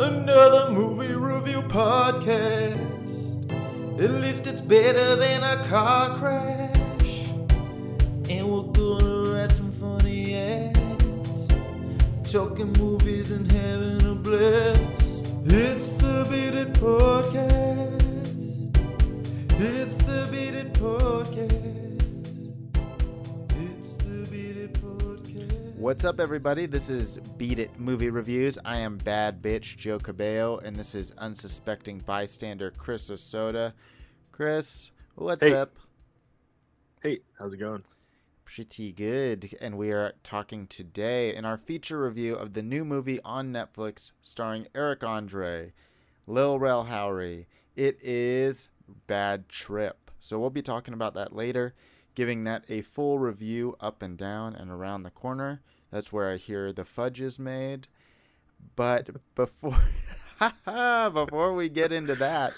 Another movie review podcast. At least it's better than a car crash. And we're gonna write some funny ads. Talking movies and having a blast. It's the Beat Podcast. It's the Beat Podcast. What's up, everybody? This is Beat It Movie Reviews. I am Bad Bitch Joe Cabello, and this is unsuspecting bystander Chris Osoda. Chris, what's Hey. up? Hey, how's it going? Pretty good. And we are talking today in our feature review of the new movie on Netflix starring Eric Andre, Lil Rel Howery. It is Bad Trip. So we'll be talking about that later, giving that a full review up and down and around the corner. That's where I hear the fudge is made. But before before we get into that,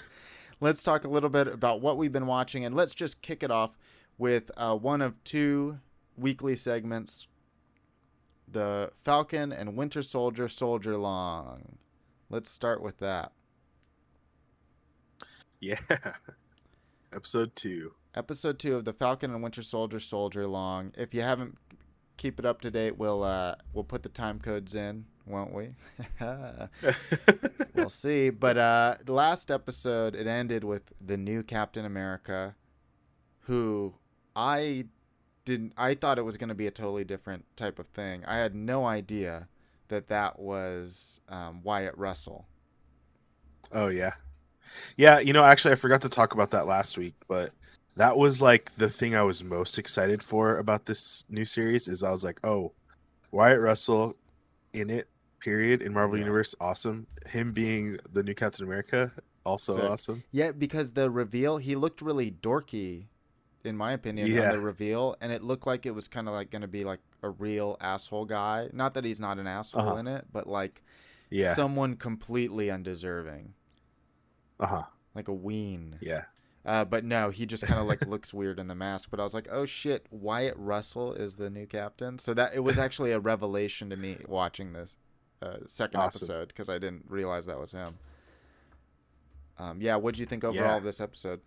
let's talk a little bit about what we've been watching and let's just kick it off with uh, one of two weekly segments the Falcon and Winter Soldier Soldier Long. Let's start with that. Yeah. Episode two. Episode two of the Falcon and Winter Soldier Soldier Long. If you haven't, keep it up to date. We'll uh, we'll put the time codes in, won't we? we'll see. But uh, the last episode, it ended with the new Captain America, who I didn't. I thought it was going to be a totally different type of thing. I had no idea that that was um, Wyatt Russell. oh yeah. Yeah, you know, actually I forgot to talk about that last week, but that was like the thing I was most excited for about this new series is I was like, "Oh, Wyatt Russell in it, period, in Marvel Yeah. Universe, awesome. Him being the new Captain America, also Sick. awesome." Yeah, because the reveal, he looked really dorky, in my opinion, Yeah. on the reveal, and it looked like it was kind of like going to be like a real asshole guy. Not that he's not an asshole Uh-huh. in it, but like Yeah. someone completely undeserving, uh-huh. like a ween. Yeah. Uh, but no, he just kind of like looks weird in the mask. But I was like, oh shit, Wyatt Russell is the new captain. So that it was actually a revelation to me watching this uh, second Awesome. episode because I didn't realize that was him. Um, yeah, what'd you think overall Yeah. of this episode?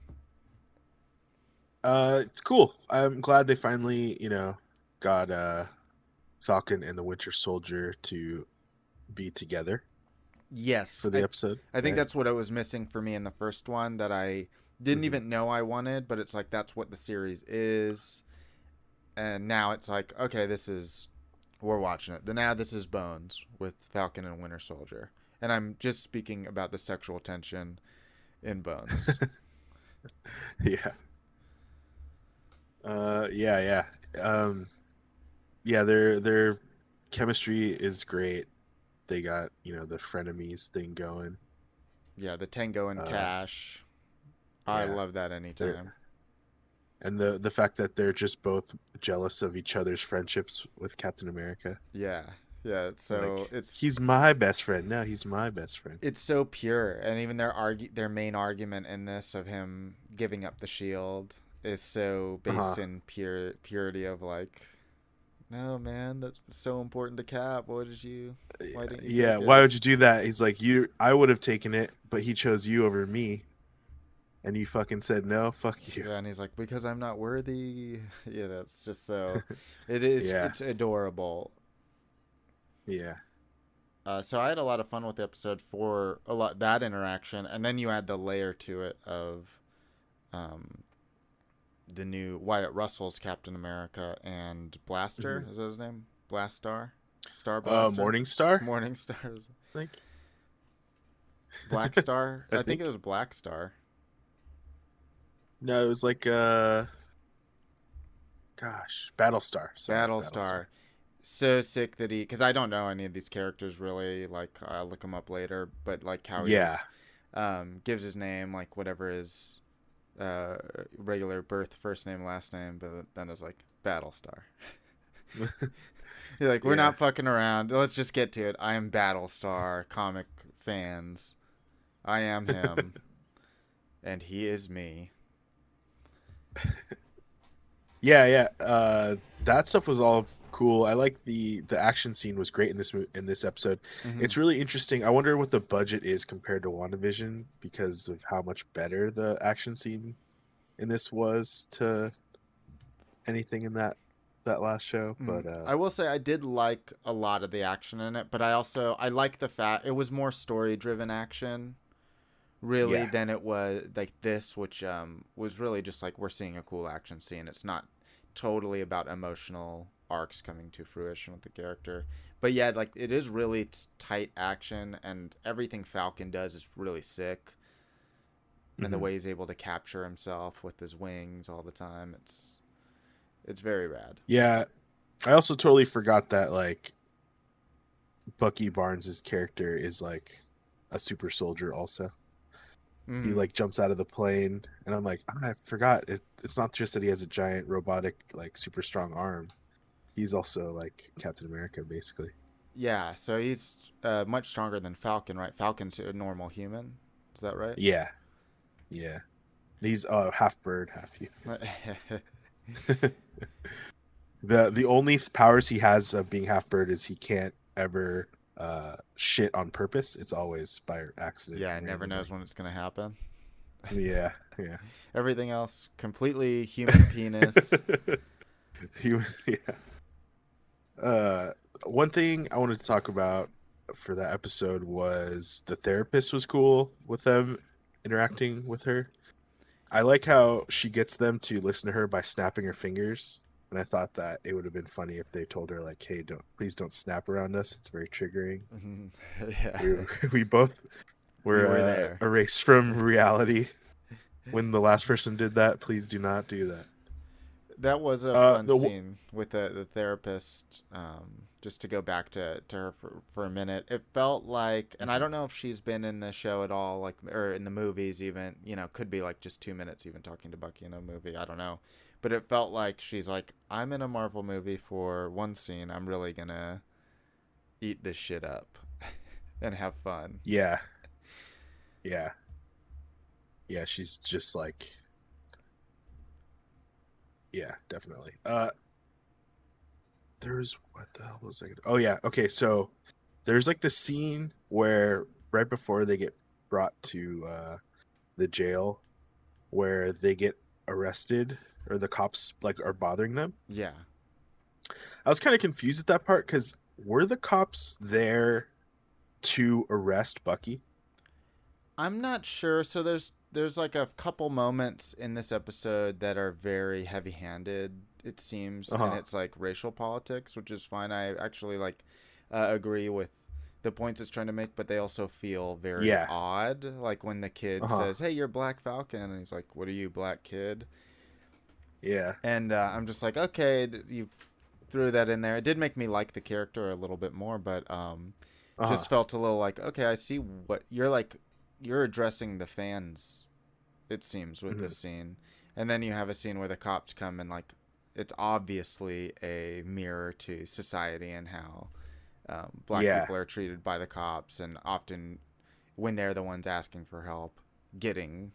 Uh, it's cool. I'm glad they finally, you know, got uh Falcon and the Winter Soldier to be together Yes, for the I, episode. I think right? that's what it was missing for me in the first one that I didn't Mhm. even know I wanted, but it's like that's what the series is. And now it's like, okay, this is we're watching it. Then now this is Bones with Falcon and Winter Soldier. And I'm just speaking about the sexual tension in Bones. yeah. Uh, yeah, yeah. Um, yeah, their their chemistry is great. They got you know the frenemies thing going. yeah, the Tango and Uh, Cash. I yeah. love that anytime. and the the fact that they're just both jealous of each other's friendships with Captain America. Yeah. Yeah, so Like, it's he's my best friend. No, he's my best friend. it's so pure and even their argu- their main argument in this of him giving up the shield is so based Uh-huh. in pure purity of like no man that's so important to cap what did you why didn't you yeah, why would you do that? He's like, you. I would have taken it, but he chose you over me, and you fucking said no. Fuck you. yeah and he's like because i'm not worthy yeah that's just so it is Yeah. it's adorable Yeah, uh, so i had a lot of fun with the episode for a lot that interaction and then you add the layer to it of um the new Wyatt Russell's Captain America and Blaster Mhm. is that his name? Blastar, Star uh, Morning Star. Morning Stars, I think. Black Star. I, I think, it was Black Star. No, it was like uh, gosh, Battlestar. Sorry, Battlestar. So sick that he, because I don't know any of these characters really. Like I'll look them up later, but like how he Yeah. um, gives his name like whatever his uh, regular birth, first name, last name, but then it's like Battlestar. You're like, we're Yeah. not fucking around. Let's just get to it. I am Battlestar, comic fans. I am him, and he is me. Yeah, yeah. Uh, that stuff was all cool. I like the the action scene was great in this in this episode. Mhm. It's really interesting. I wonder what the budget is compared to WandaVision because of how much better the action scene in this was to anything in that that last show. Mm. But uh, I will say I did like a lot of the action in it, but I also I like the fact it was more story driven action, really Yeah. than it was like this, which um was really just like we're seeing a cool action scene. It's not totally about emotional arcs coming to fruition with the character, but yeah, like it is really t- tight action, and everything Falcon does is really sick. And the Mhm. way he's able to capture himself with his wings all the time, it's it's very rad. yeah, I also totally forgot that like Bucky Barnes' character is like a super soldier also. He Mhm. like jumps out of the plane and i'm like "Ah, i forgot it, it's not just that he has a giant robotic like super strong arm he's also like captain america basically Yeah, so he's uh, much stronger than Falcon, right? Falcon's a normal human. Is that right? yeah yeah he's uh half bird half you the the only th- powers he has of being half bird is he can't ever uh shit on purpose it's always by accident yeah, it never knows when it's gonna happen. yeah yeah Everything else, completely human penis. He- yeah. Uh, one thing I wanted to talk about for that episode was the therapist was cool with them interacting with her. I like how she gets them to listen to her by snapping her fingers. And I thought that it would have been funny if they told her like, "Hey, don't please don't snap around us. It's very triggering." Mhm. yeah. We, we both were, We were uh, there. erased from reality when the last person did that. Please do not do that. That was a Uh, fun the scene with the, the therapist. Um, just to go back to, to her for, for a minute, it felt like, and I don't know if she's been in the show at all, like or in the movies even. You know, could be like just two minutes even talking to Bucky in a movie. I don't know, but it felt like she's like, I'm in a Marvel movie for one scene. I'm really gonna eat this shit up and have fun. Yeah. Yeah. Yeah, she's just like Yeah, definitely. Uh there's what the hell was I gonna... Oh yeah, okay, so there's like the scene where right before they get brought to uh the jail where they get arrested or the cops like are bothering them. Yeah. I was kind of confused at that part cuz were the cops there to arrest Bucky? I'm not sure. So there's there's like a couple moments in this episode that are very heavy-handed. It seems, and Uh-huh. it's like racial politics, which is fine. I actually like uh, agree with the points it's trying to make, but they also feel very Yeah. odd. Like when the kid Uh-huh. says, "Hey, you're Black Falcon," and he's like, "What are you, Black Kid?" Yeah. And uh, I'm just like, okay, you threw that in there. It did make me like the character a little bit more, but um, Uh-huh. just felt a little like okay i see what you're like you're addressing the fans it seems with Mhm. this scene and then you have a scene where the cops come and like it's obviously a mirror to society and how um, black Yeah. people are treated by the cops and often when they're the ones asking for help getting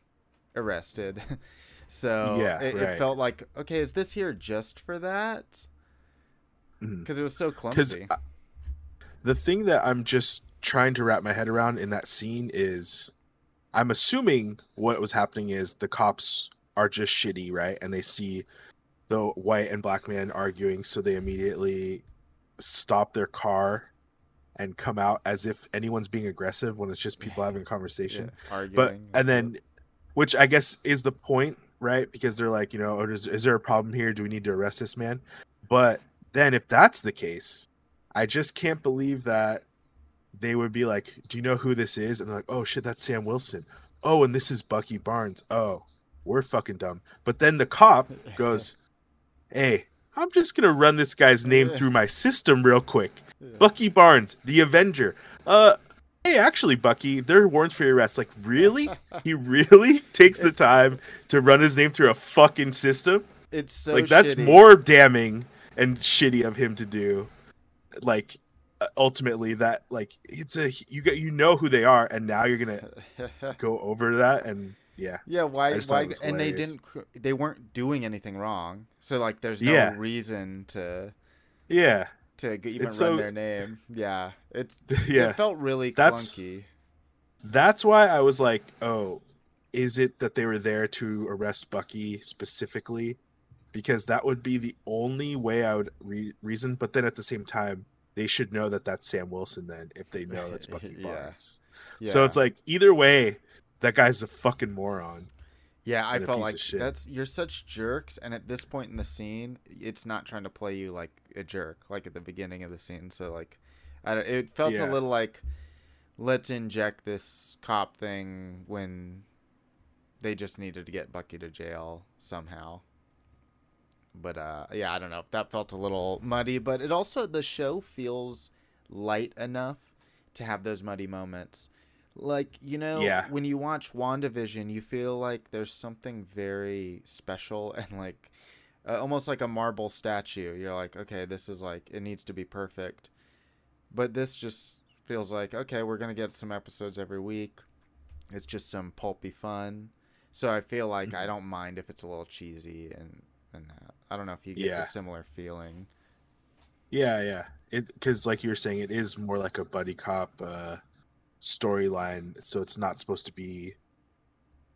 arrested so Yeah, it, right. it felt like okay is this here just for that mm-hmm. because it was so clumsy the thing that I'm just trying to wrap my head around in that scene is I'm assuming what was happening is the cops are just shitty, right? And they see the white and black man arguing, so they immediately stop their car and come out as if anyone's being aggressive when it's just people having a conversation. Yeah, arguing but and then which i guess is the point right? Because they're like you know oh, is, is there a problem here? Do we need to arrest this man? But then if that's the case i just can't believe that they would be like do you know who this is? And they're like oh shit that's sam wilson. Oh and this is bucky barnes. Oh we're fucking dumb. But then the cop goes hey i'm just gonna run this guy's name through my system real quick. Bucky barnes the avenger. Uh hey actually bucky there are warrants for your arrest like really he really takes the time to run his name through a fucking system It's so like that's shitty. more damning and shitty of him to do like uh, ultimately that like it's a you got you know who they are and now you're gonna go over that and yeah yeah, why? Why? And they didn't they weren't doing anything wrong. So like, there's no Yeah. reason to Yeah. To even It's run so- their name. Yeah. It's yeah. it felt really That's- clunky. That's why I was like, oh, is it that they were there to arrest Bucky specifically? Because that would be the only way I would re- reason. But then at the same time, they should know that that's Sam Wilson then if they know that's Bucky Yeah. Barnes. Yeah. So it's like either way, that guy's a fucking moron. Yeah, I felt like that's you're such jerks, and at this point in the scene, it's not trying to play you like a jerk, like at the beginning of the scene. So like, I don't, it felt Yeah. a little like, let's inject this cop thing when they just needed to get Bucky to jail somehow. But uh, yeah, I don't know. That felt a little muddy, but it also the show feels light enough to have those muddy moments. Like, you know, Yeah. when you watch WandaVision, you feel like there's something very special and like uh, almost like a marble statue. You're like, okay, this is like it needs to be perfect. But this just feels like, okay, we're going to get some episodes every week. It's just some pulpy fun. So I feel like I Mhm. don't mind if it's a little cheesy and and that. I don't know if you get Yeah. a similar feeling. Yeah, yeah. It because like you were saying, it is more like a buddy cop uh, storyline. So it's not supposed to be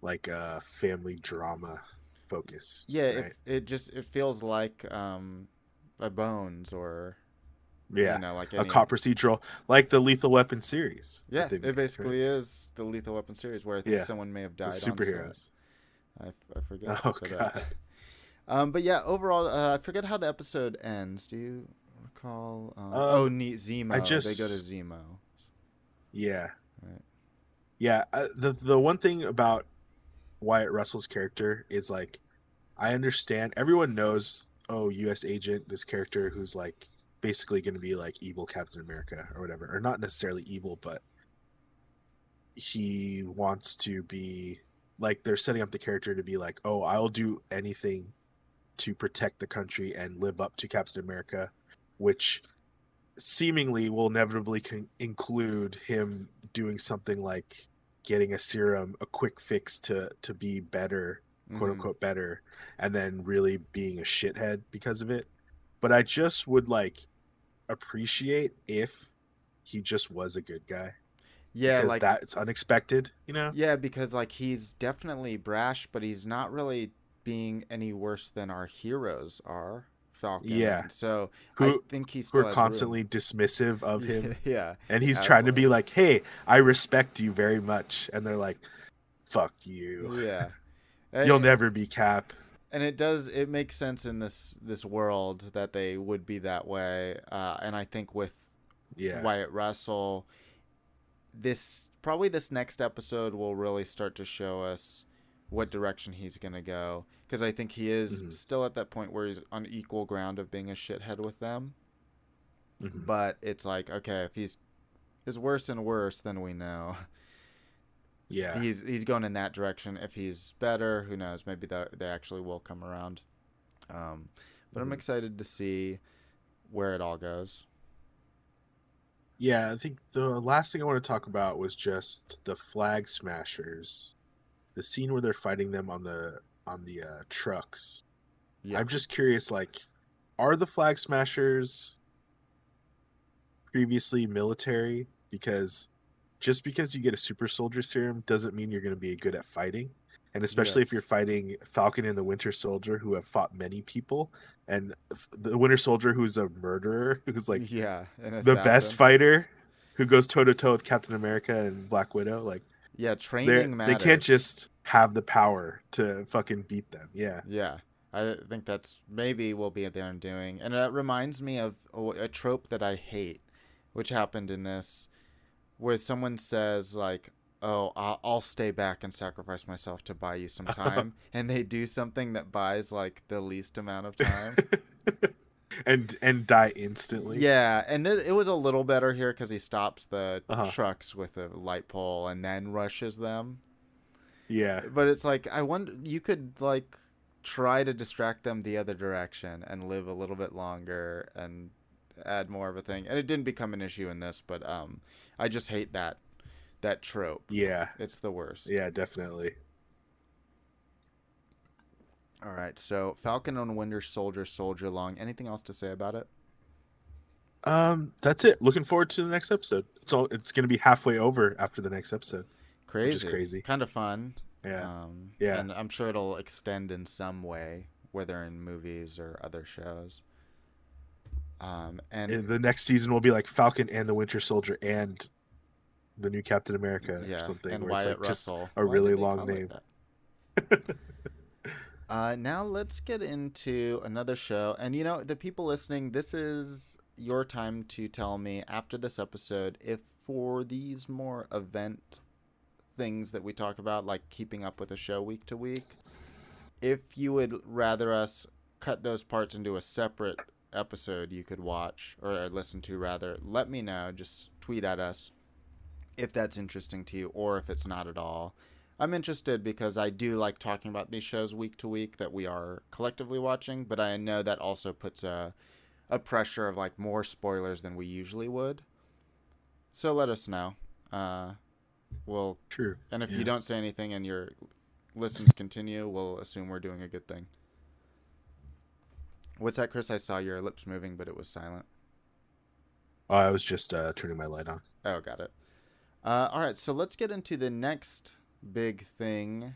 like a family drama focus. Yeah, right? it, it just it feels like um a Bones or yeah. you know like a cop procedural, like the Lethal Weapon series. Yeah, it basically is the Lethal Weapon series where I think Yeah. someone may have died The superheroes. I, I forget. Oh but, uh, god. Um, but yeah, overall, uh, I forget how the episode ends. Do you recall? Um, Um, oh, ne- Zemo. I just, they go to Zemo. Yeah. Right. Yeah. Uh, the the one thing about Wyatt Russell's character is like, I understand. Everyone knows. Oh, U.S. agent. This character who's like basically going to be like evil Captain America or whatever, or not necessarily evil, but he wants to be like they're setting up the character to be like, oh, I'll do anything to protect the country and live up to Captain America, which seemingly will inevitably con- include him doing something like getting a serum, a quick fix to to be better, quote Mhm. unquote better, and then really being a shithead because of it. But I just would like appreciate if he just was a good guy. Yeah, because like that's unexpected, you know? yeah, because like he's definitely brash, but he's not really being any worse than our heroes are. Falcon. Yeah. and So I Who- think he's who are has room. constantly dismissive of him. yeah. and he's trying to be like, "Hey, I respect you very much," and they're like, "Fuck you, Yeah. you'll eh, never be Cap." And it does it makes sense in this this world that they would be that way uh, and i think with Yeah, wyatt russell this probably this next episode will really start to show us what direction he's going to go because i think he is Mhm. still at that point where he's on equal ground of being a shithead with them Mhm. but it's like okay if he's is worse and worse than we know yeah, he's he's going in that direction. If he's better, who knows? Maybe that they actually will come around. Um, but I'm Mhm. excited to see where it all goes. yeah. I think the last thing I want to talk about was just the flag smashers, the scene where they're fighting them on the on the uh, trucks. Yeah, I'm just curious, like, are the flag smashers previously military? Because just because you get a super soldier serum doesn't mean you're going to be good at fighting. And especially if you're fighting Falcon and the Winter Soldier, who have fought many people, and the Winter Soldier, who's a murderer, who's like yeah, the best fighter, who goes toe to toe with Captain America and Black Widow. Like Yeah, training they can't just have the power to fucking beat them. Yeah. Yeah, I think that's maybe will be their undoing, and that reminds me of a a trope that I hate, which happened in this, where someone says like, "Oh, I'll, I'll stay back and sacrifice myself to buy you some time," and they do something that buys like the least amount of time. and and die instantly. yeah, and it, it was a little better here because he stops the Uh-huh. trucks with a light pole and then rushes them. Yeah. But it's like I wonder you could like try to distract them the other direction and live a little bit longer and add more of a thing. And it didn't become an issue in this, but um I just hate that that trope. Yeah. It's the worst. Yeah, definitely. All right. So Falcon and Winter Soldier Soldier Long. Anything else to say about it? Um, that's it. Looking forward to the next episode. It's all. It's gonna be halfway over after the next episode. Crazy, crazy. kind of fun. Yeah. Um, Yeah. and I'm sure it'll extend in some way, whether in movies or other shows. Um, and And the next season will be like Falcon and the Winter Soldier and the new Captain America yeah, or something. and where it's Wyatt like just Russell. a Why really long name. Uh, now let's get into another show. And you know, the people listening, this is your time to tell me after this episode if for these more event things that we talk about, like keeping up with a show week to week, if you would rather us cut those parts into a separate episode you could watch or listen to rather, let me know. Just tweet at us if that's interesting to you or if it's not at all. I'm interested because I do like talking about these shows week to week that we are collectively watching, but I know that also puts a a pressure of like more spoilers than we usually would. So let us know. Uh, we'll True. and if Yeah. you don't say anything and your listens continue, we'll assume we're doing a good thing. What's that, Chris? I saw your lips moving, but it was silent. Oh, I was just uh, turning my light on. Oh, got it. Uh, all right, so let's get into the next big thing.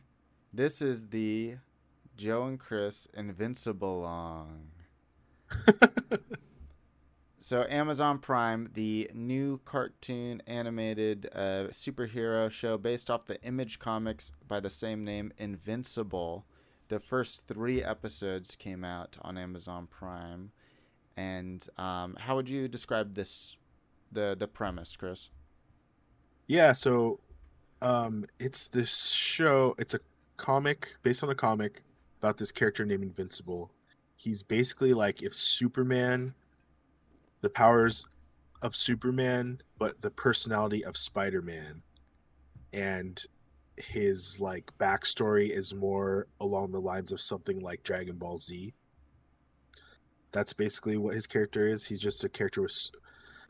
This is the Joe and Chris Invincible long. so Amazon Prime, the new cartoon animated uh, superhero show based off the Image comics by the same name, Invincible. The first three episodes came out on Amazon Prime, and um, how would you describe this, the the premise, Chris? Yeah, so um it's this show, it's a comic based on a comic about this character named Invincible. He's basically like if Superman the powers of Superman but the personality of Spider-Man and his like backstory is more along the lines of something like Dragon Ball Z. That's basically what his character is. He's just a character with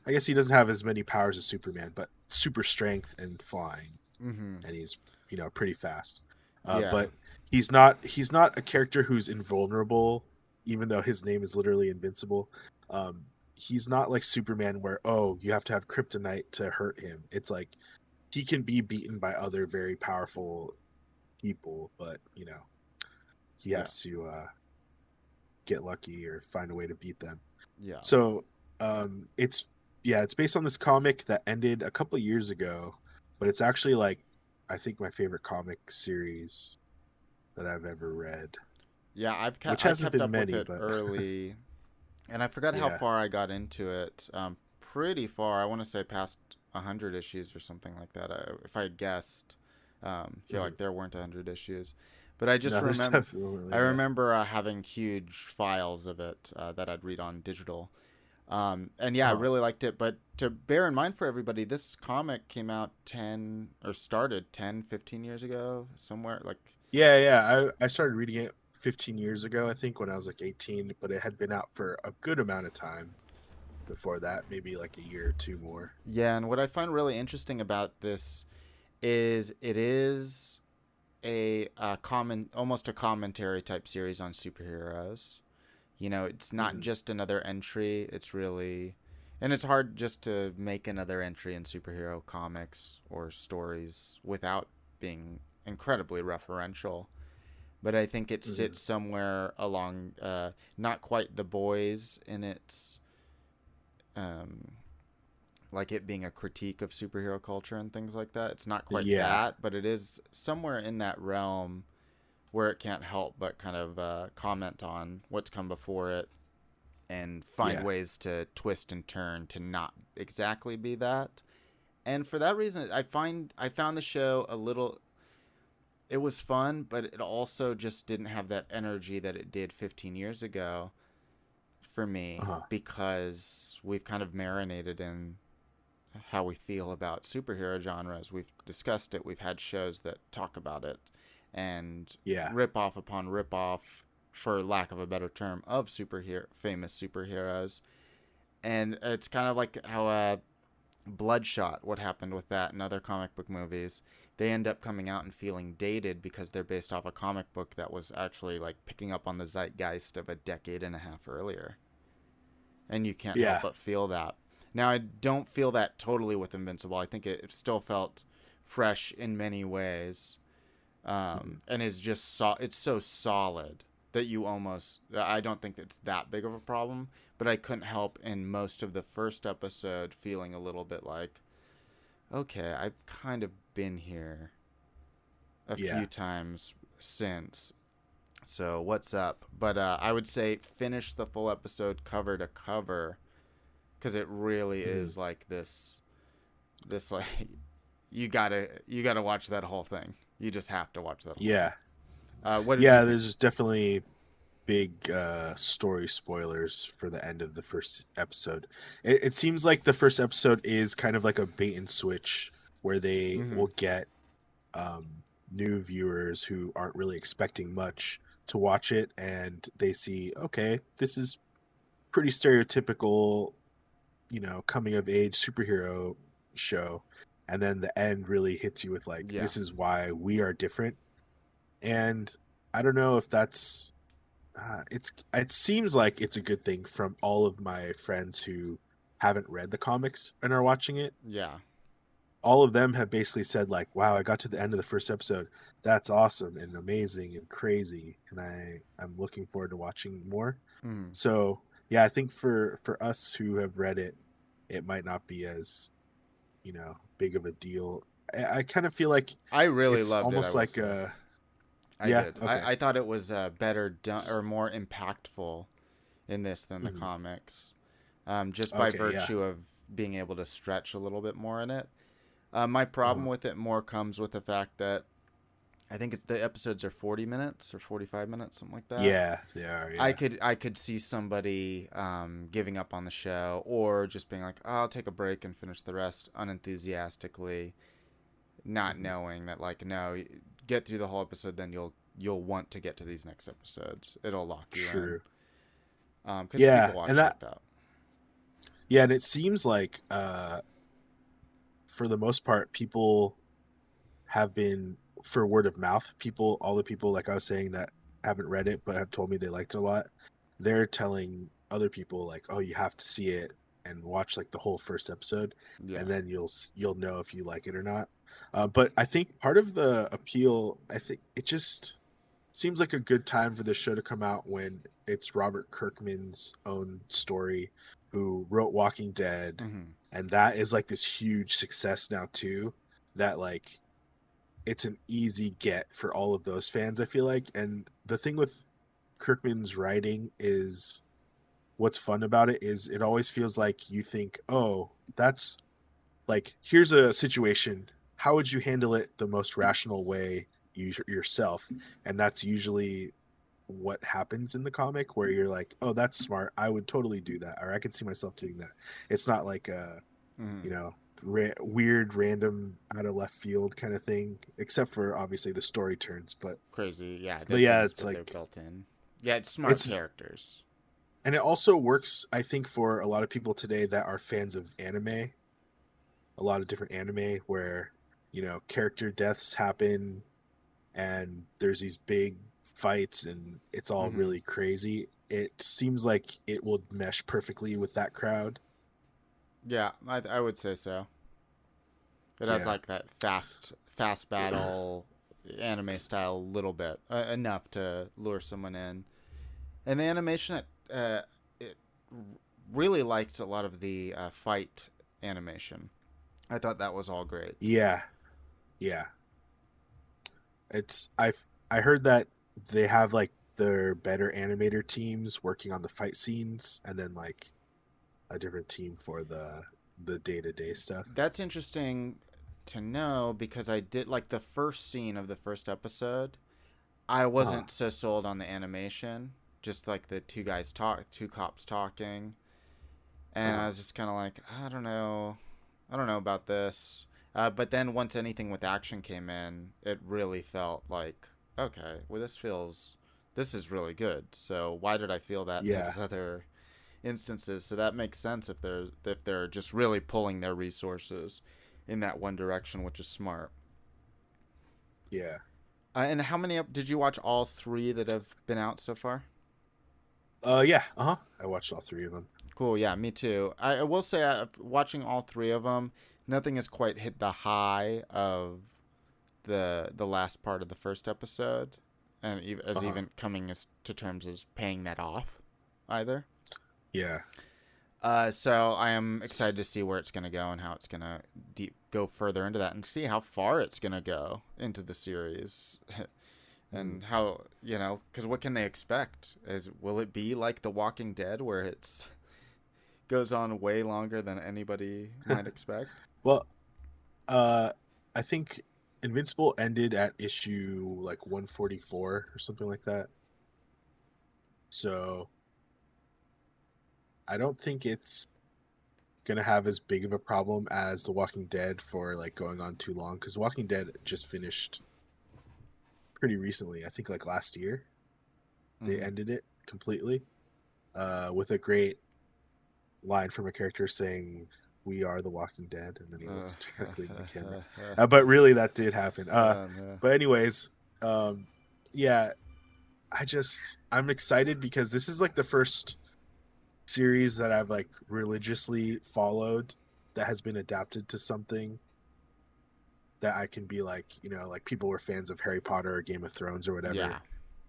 I guess he doesn't have as many powers as Superman, but super strength and flying, Mm-hmm. and he's you know pretty fast. Uh, Yeah. But he's not he's not a character who's invulnerable, even though his name is literally invincible. Um, he's not like Superman, where oh you have to have kryptonite to hurt him. It's like he can be beaten by other very powerful people, but you know he Yeah. has to uh, get lucky or find a way to beat them. Yeah. So um it's yeah, it's based on this comic that ended a couple of years ago, but it's actually like I think my favorite comic series that I've ever read. Yeah, I've kept, Which hasn't kept been up many, but- early, and I forgot how far I got into it. Um, pretty far. I want to say past hundred issues or something like that. I, if I guessed, um, feel Mhm. like there weren't hundred issues, but I just No, remember. definitely I remember uh, having huge files of it uh, that I'd read on digital. Um, and yeah, I really liked it. But to bear in mind for everybody, this comic came out 10 or started 10, 15 years ago, somewhere like Yeah, yeah. I, I started reading it 15 years ago, I think, when I was like 18, but it had been out for a good amount of time before that, maybe like a year or two more. Yeah, and what I find really interesting about this is it is a, uh common, almost a commentary type series on superheroes. You know, it's not Mhm. just another entry. It's really, and it's hard just to make another entry in superhero comics or stories without being incredibly referential. But I think it Mhm. sits somewhere along, uh, not quite the boys in its um, like it being a critique of superhero culture and things like that. It's not quite Yeah. that, but it is somewhere in that realm where it can't help but kind of uh, comment on what's come before it and find Yeah. ways to twist and turn to not exactly be that. And for that reason, I find I found the show a little. It was fun, but it also just didn't have that energy that it did 15 years ago for me Uh-huh. because we've kind of marinated in how we feel about superhero genres. We've discussed it. We've had shows that talk about it and Yeah. rip off upon rip off, for lack of a better term, of superhero famous superheroes. And it's kind of like how uh, Bloodshot, what happened with that and other comic book movies, they end up coming out and feeling dated because they're based off a comic book that was actually like picking up on the zeitgeist of a decade and a half earlier. And you can't Yeah. help but feel that. Now I don't feel that totally with Invincible. I think it, it still felt fresh in many ways, um, Mm-hmm. and is just so it's so solid that you almost I don't think it's that big of a problem. But I couldn't help in most of the first episode feeling a little bit like, okay, I've kind of been here a Yeah. few times since. So what's up? But uh, I would say finish the full episode cover to cover, because it really Mhm. is like this, this like you gotta you gotta watch that whole thing. You just have to watch that. Whole Yeah. Thing. Uh, what? Yeah, you there's definitely big uh, story spoilers for the end of the first episode. It, it seems like the first episode is kind of like a bait and switch where they Mhm. will get um, new viewers who aren't really expecting much to watch it, and they see, okay, this is pretty stereotypical, you know, coming of age superhero show, and then the end really hits you with like, Yeah. this is why we are different, and I don't know if that's uh, it's it seems like it's a good thing from all of my friends who haven't read the comics and are watching it. yeah. All of them have basically said like, "Wow, I got to the end of the first episode. That's awesome and amazing and crazy, and I I'm looking forward to watching more." Mhm. So yeah, I think for for us who have read it, it might not be as you know big of a deal. I, I kind of feel like I really loved almost it. I like say. uh Yeah, did. okay. I, I thought it was uh, better done or more impactful in this than the Mhm. comics, um, just by Okay, yeah. virtue of being able to stretch a little bit more in it. Uh, my problem Mhm. with it more comes with the fact that I think it's the episodes are forty minutes or forty five minutes, something like that. yeah, they are. Yeah. I could I could see somebody um, giving up on the show or just being like, oh, I'll take a break and finish the rest unenthusiastically, not Mhm. knowing that like no, get through the whole episode, then you'll you'll want to get to these next episodes. It'll lock you True. in. Um, Yeah, people watch and like that- that. Yeah, and it seems like uh for the most part people have been for word of mouth, people all the people like I was saying that haven't read it but have told me they liked it a lot, they're telling other people like, "Oh, you have to see it and watch like the whole first episode Yeah. and then you'll you'll know if you like it or not." Uh, but I think part of the appeal, I think it just seems like a good time for this show to come out when it's Robert Kirkman's own story, who wrote Walking Dead, Mhm. And that is like this huge success now too. That like it's an easy get for all of those fans. I feel like, and the thing with Kirkman's writing is what's fun about it is it always feels like you think, oh, that's like here's a situation. How would you handle it the most rational way you, yourself? And that's usually what happens in the comic where you're like, oh, that's smart. I would totally do that, or I could see myself doing that. It's not like a Mhm. you know ra- weird, random, out of left field kind of thing, except for obviously the story turns. But Crazy. Yeah. But yeah, it's like- built in. Yeah, it's smart It's- characters. and it also works i think for a lot of people today that are fans of anime a lot of different anime where you know character deaths happen and there's these big fights and it's all Mhm. really crazy it seems like it will mesh perfectly with that crowd Yeah, I, I would say so. It has Yeah. like that fast fast battle anime style a little bit uh, enough to lure someone in, and the animation uh, it really liked a lot of the uh, fight animation. I thought that was all great. yeah yeah it's i i heard that they have like their better animator teams working on the fight scenes and then like a different team for the the day-to-day stuff That's interesting to know because I did like the first scene of the first episode. I wasn't so sold on the animation, just like the two guys talk, two cops talking, and I Uh-huh. was just kind of like, I don't know, I don't know about this. Uh, but then once anything with action came in, it really felt like, okay, well this feels, this is really good. So why did I feel that in Yeah. those other instances? So that makes sense if they're if they're just really pulling their resources in that one direction, which is smart. yeah Uh, and how many up did you watch? All three that have been out so far. uh yeah uh-huh i watched all three of them Cool. Yeah, me too. I, I will say, uh, watching all three of them, nothing has quite hit the high of the the last part of the first episode, and ev- as Uh-huh. even coming as to terms as paying that off, either. Yeah. Uh, so I am excited to see where it's gonna go and how it's gonna deep go further into that and see how far it's gonna go into the series, and how you know because what can they expect? Is will it be like The Walking Dead where it's goes on way longer than anybody might expect? Well, uh, I think Invincible ended at issue like 144 or something like that. So I don't think it's gonna have as big of a problem as The Walking Dead for like going on too long because Walking Dead just finished pretty recently. I think like last year they Mhm. ended it completely uh, with a great line from a character saying we are the walking dead and then he looks directly in the camera uh, but really that did happen uh, yeah. but anyways um, yeah i just i'm excited because this is like the first series that i've like religiously followed that has been adapted to something that i can be like you know like people were fans of harry potter or game of thrones or whatever yeah,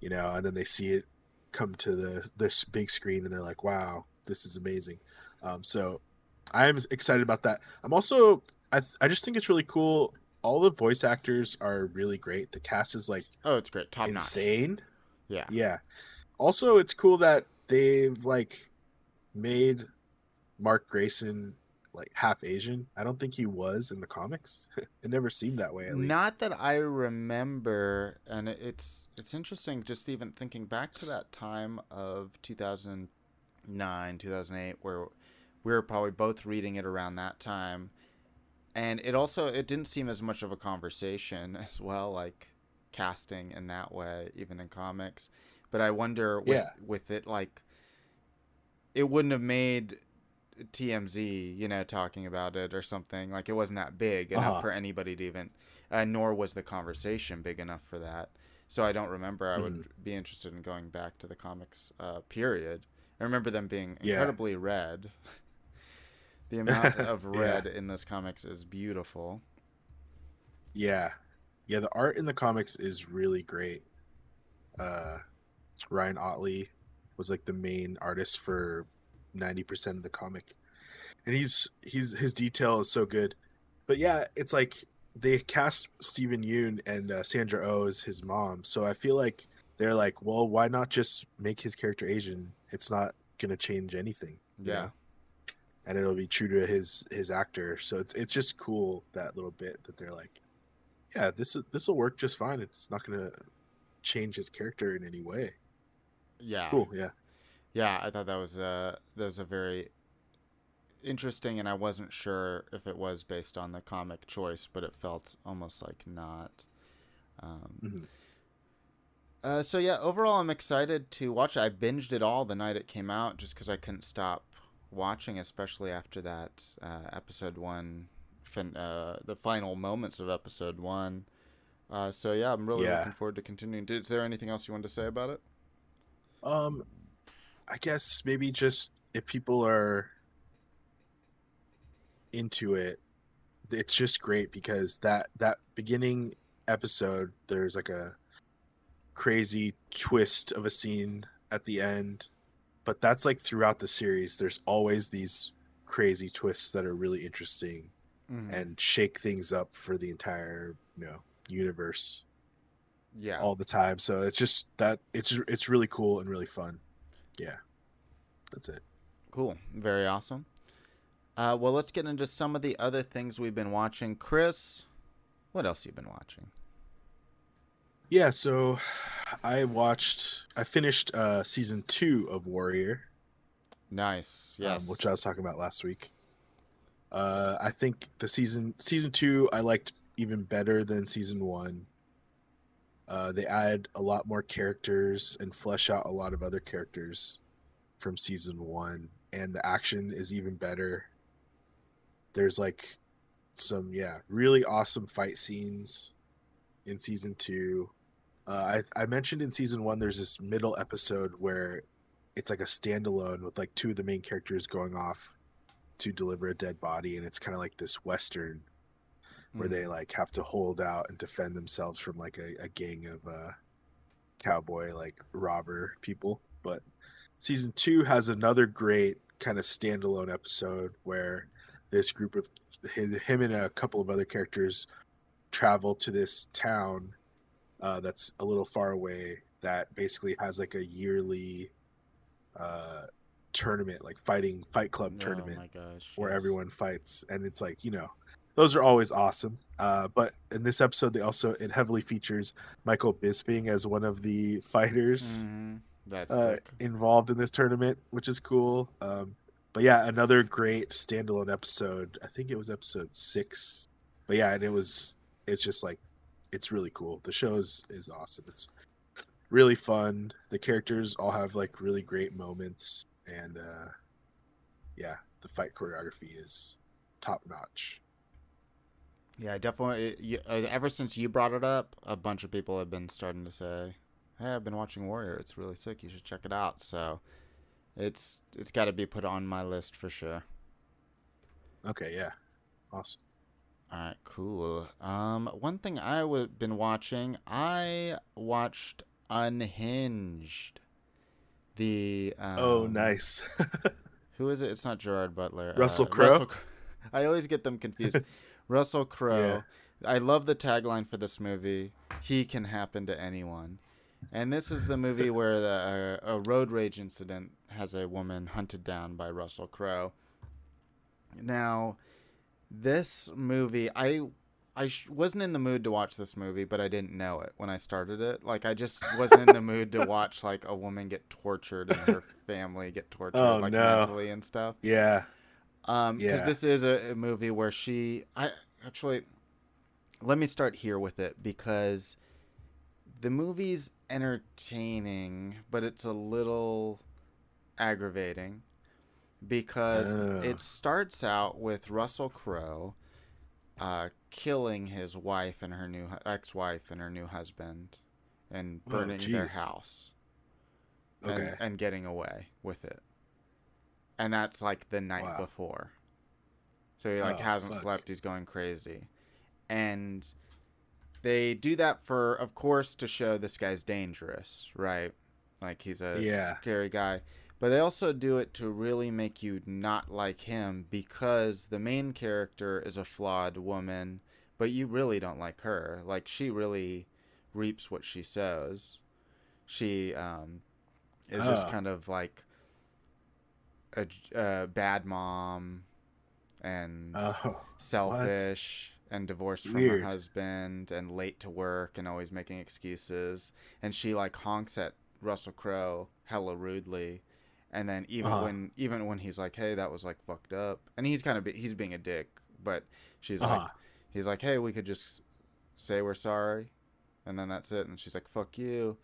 you know, and then they see it come to the this big screen and they're like, "Wow, this is amazing." Um, so I'm excited about that. I'm also I I just think it's really cool. All the voice actors are really great. The cast is like oh, it's great, top notch. insane. Yeah, Yeah. Also, it's cool that they've like made Mark Grayson like half Asian. I don't think he was in the comics. it never seemed that way. At least. Not that I remember, and it's it's interesting just even thinking back to that time of 2009, 2008, where we were probably both reading it around that time, and it also it didn't seem as much of a conversation as well, like casting in that way, even in comics. But I wonder with, Yeah. with it like it wouldn't have made TMZ, you know, talking about it or something. Like it wasn't that big enough Uh-huh. for anybody to even, uh, nor was the conversation big enough for that. So I don't remember. I would Mm-hmm. be interested in going back to the comics uh, period. I remember them being Yeah. incredibly red. the amount of Yeah. red in this comics is beautiful. Yeah. Yeah, the art in the comics is really great. Uh Ryan Ottley was like the main artist for 90% of the comic. And he's he's his detail is so good. But yeah, it's like they cast Steven Yeun and uh, Sandra Oh as his mom. So I feel like they're like, well, why not just make his character Asian? It's not going to change anything. you Yeah. know? And it'll be true to his his actor. So it's it's just cool that little bit that they're like yeah, this this will work just fine. It's not gonna change his character in any way. Yeah. Cool, yeah, Yeah, I thought that was a that was a very interesting, and I wasn't sure if it was based on the comic choice, but it felt almost like not. Um, Mhm. uh, so yeah, overall, I'm excited to watch it. I binged it all the night it came out, just because I couldn't stop watching, especially after that uh, episode one, fin- uh, the final moments of episode one. Uh, so yeah, I'm really Yeah. looking forward to continuing. Is there anything else you wanted to say about it? Um, I guess maybe just if people are into it, it's just great because that that beginning episode, there's like a crazy twist of a scene at the end, but that's like throughout the series. There's always these crazy twists that are really interesting Mhm. and shake things up for the entire you know universe yeah. all the time. So it's just that it's it's really cool and really fun. Yeah, that's it. Cool. Very awesome. Uh, well, let's get into some of the other things we've been watching. Chris, what else you been watching? Yeah, so I watched, I finished uh season two of Warrior, Nice. um, Yes. which I was talking about last week. Uh, I think the season season two I liked even better than season one. Uh, they add a lot more characters and flesh out a lot of other characters from season one, and the action is even better. There's like some yeah really awesome fight scenes in season two. Uh, I I mentioned in season one there's this middle episode where it's like a standalone with like two of the main characters going off to deliver a dead body, and it's kind of like this western where Mm. they like have to hold out and defend themselves from like a, a gang of uh cowboy like robber people but season two has another great kind of standalone episode where this group of his, him and a couple of other characters travel to this town uh, that's a little far away that basically has like a yearly uh tournament like fighting fight club tournament Oh my gosh. where yes. everyone fights and it's like you know those are always awesome uh, but in this episode they also it heavily features michael bisping as one of the fighters Mhm. That's uh, involved in this tournament which is cool um, but yeah another great standalone episode i think it was episode six but yeah and it was it's just like it's really cool the show is, is awesome it's really fun the characters all have like really great moments and uh yeah the fight choreography is top notch Yeah, I definitely. You, uh, ever since you brought it up, a bunch of people have been starting to say, "Hey, I've been watching Warrior. It's really sick. You should check it out." So, it's it's got to be put on my list for sure. okay yeah awesome All right, cool. Um, one thing I would been watching, I watched Unhinged. The um, oh nice Who is it? It's not Gerard Butler. Russell uh, Crowe? Russell I always get them confused. Russell Crowe. Yeah. I love the tagline for this movie. He can happen to anyone. And this is the movie where the, uh, a road rage incident has a woman hunted down by Russell Crowe. Now, this movie, I I sh- wasn't in the mood to watch this movie, but I didn't know it when I started it. Like I just wasn't in the mood to watch like a woman get tortured and her family get tortured Oh, like no. mentally and stuff. yeah Um, because Yeah. this is a, a movie where she, I actually, let me start here with it because the movie's entertaining, but it's a little aggravating because Oh. it starts out with Russell Crowe uh, killing his wife and her new ex-wife and her new husband and Oh, burning their jeez. house okay and, and getting away with it. And that's like the night Wow. before. So he like Oh, hasn't fuck. slept, he's going crazy. And they do that for of course to show this guy's dangerous, right? Like he's a Yeah. scary guy. But they also do it to really make you not like him because the main character is a flawed woman, but you really don't like her. Like she really reaps what she sows. She um is just Ah. kind of like a bad mom and oh selfish and divorced from Weird. her husband and late to work and always making excuses and she like honks at Russell Crowe hella rudely and then even Uh-huh. when even when he's like hey that was like fucked up and he's kind of be, he's being a dick but she's like uh-huh. he's like hey we could just say we're sorry and then that's it and she's like fuck you.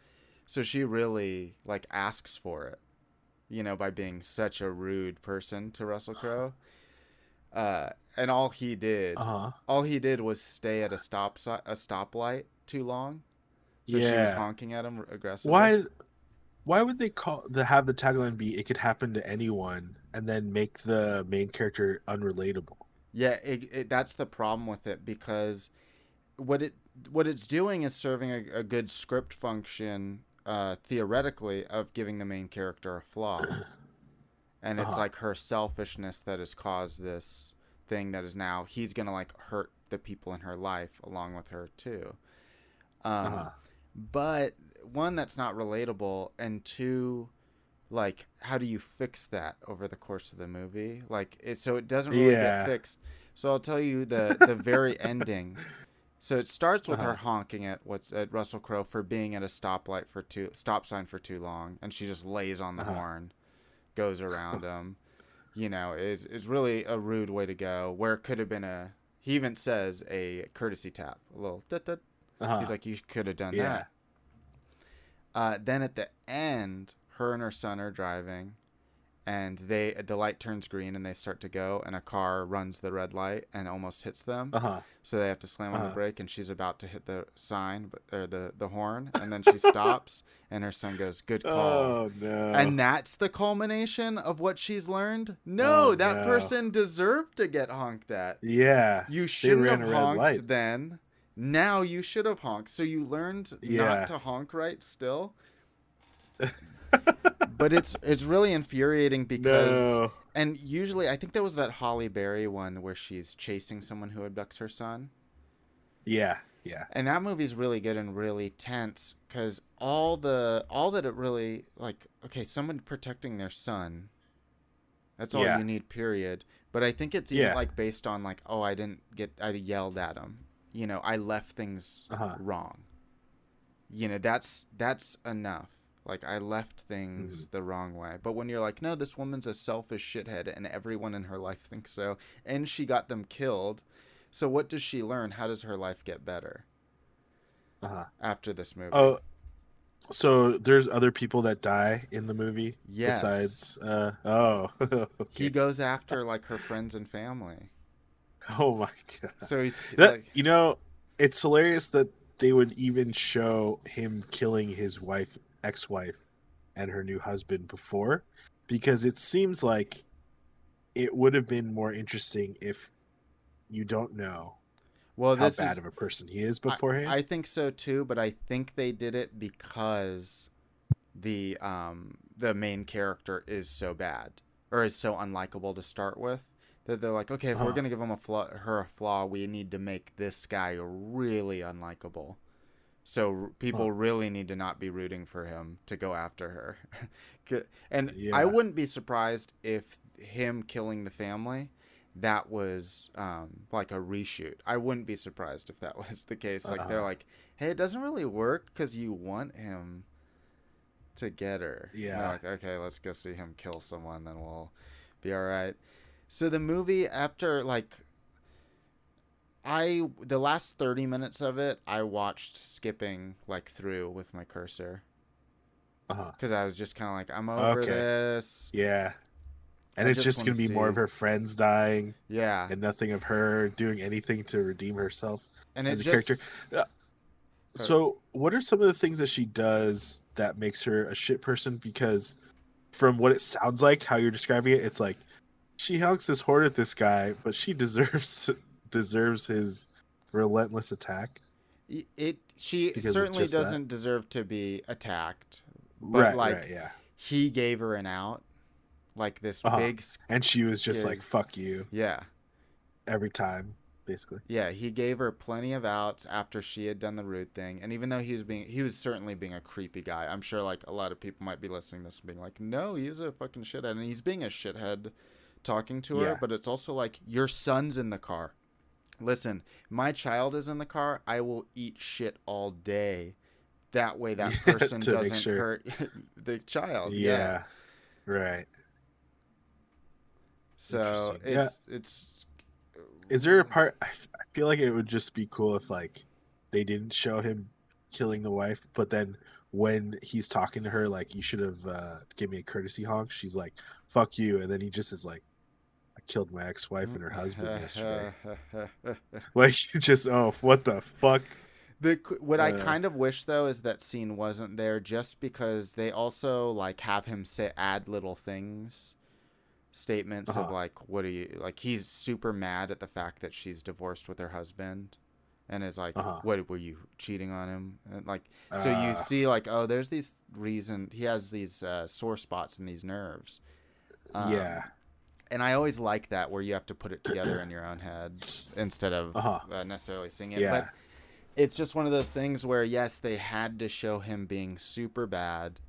So she really like asks for it you know by being such a rude person to Russell Crowe. Uh and all he did uh-huh. all he did was stay at a stop si- a stoplight too long. So she was honking at him aggressively. Why why would they call the have the tagline be it could happen to anyone and then make the main character unrelatable Yeah, it, it, that's the problem with it because what it what it's doing is serving a, a good script function uh, theoretically of giving the main character a flaw, and it's Uh-huh. like her selfishness that has caused this thing that is now he's gonna like hurt the people in her life along with her too. Um, uh-huh. but one that's not relatable and two like how do you fix that over the course of the movie like it so it doesn't really Yeah. get fixed so i'll tell you the the very ending so it starts with her Uh-huh. honking at what's at russell crowe for being at a stoplight for too stop sign for too long and she just lays on the Uh-huh. horn goes around him you know is is really a rude way to go where it could have been a he even says a courtesy tap a little. Uh-huh. he's like you could have done yeah that uh, then at the end, her and her son are driving, and they the light turns green and they start to go and a car runs the red light and almost hits them Uh huh. so they have to slam on the Uh-huh. brake and she's about to hit the sign but or the the horn and then she stops and her son goes good call Oh no. and that's the culmination of what she's learned no Oh, that no. person deserved to get honked at yeah. you shouldn't have honked light. then now you should have honked so you learned Yeah. not to honk right still but it's it's really infuriating because No. and usually I think there was that Halle Berry one where she's chasing someone who abducts her son. Yeah. Yeah. And that movie's really good and really tense cuz all the all that it really like okay, someone protecting their son. That's all Yeah. you need period. But I think it's even Yeah. like based on like oh, I didn't get I yelled at him. You know, I left things Uh-huh. wrong. You know, that's that's enough. Like I left things Mm-hmm. the wrong way. But when you're like, no, this woman's a selfish shithead and everyone in her life thinks so and she got them killed. So what does she learn? How does her life get better Uh huh. after this movie? Oh. So there's other people that die in the movie Yes. besides uh oh He goes after like her friends and family. oh my god. So he's that like you know it's hilarious that they would even show him killing his wife ex-wife and her new husband before because it seems like it would have been more interesting if you don't know well how bad is of a person he is I- beforehand. I, think so too, but I think they did it because the um the main character is so bad or is so unlikable to start with that they're like, okay, if we're Uh-huh. gonna give him a flaw, her a flaw, we need to make this guy really unlikable. So r- people Huh. really need to not be rooting for him to go after her. and Yeah. I wouldn't be surprised if him killing the family that was um, like a reshoot. I wouldn't be surprised if that was the case. Like they're Uh-huh. like, hey, it doesn't really work because you want him to get her. Yeah. like, okay, let's go see him kill someone, then we'll be all right. So the movie after like. I the last 30 minutes of it I watched skipping like through with my cursor uh-huh. cuz I was just kind of like I'm over Okay. this. yeah and I it's just just gonna wanna be more of her friends dying Yeah. and nothing of her doing anything to redeem herself And as a just character. So, what are some of the things that she does that makes her a shit person? Because from what it sounds like, how you're describing it, it's like she honks this horde at this guy, but she deserves deserves his relentless attack. It she certainly doesn't deserve to be attacked. But right, like right, yeah. he gave her an out, like this Uh-huh. big s- And she was just Yeah. like, "Fuck you" yeah every time, basically. yeah. He gave her plenty of outs after she had done the rude thing, and even though he was being he was certainly being a creepy guy. I'm sure like a lot of people might be listening to this and being like, no, he's a fucking shithead, and he's being a shithead talking to her. Yeah. But it's also like your son's in the car. Listen, my child is in the car. I will eat shit all day. That way, that person doesn't sure. hurt the child. yeah. yeah. right. So Interesting. Yeah. it's it's Is there a part? I f- I feel like it would just be cool if like they didn't show him killing the wife, but then when he's talking to her, like you should have uh, give me a courtesy honk. She's like, "Fuck you," and then he just is like, "I killed my ex-wife and her husband yesterday." Like you just oh, what the fuck? the what I Uh. kind of wish though is that scene wasn't there just because they also like have him say add little things statements of Uh-huh. like what are you like he's super mad at the fact that she's divorced with her husband and is like Uh-huh. what were you cheating on him and like so you Uh. see like oh there's these reason he has these uh, sore spots in these nerves Um, yeah, and I always like that where you have to put it together in your own head instead of Uh-huh. uh, necessarily seeing it. Yeah. But it's just one of those things where yes, they had to show him being super bad,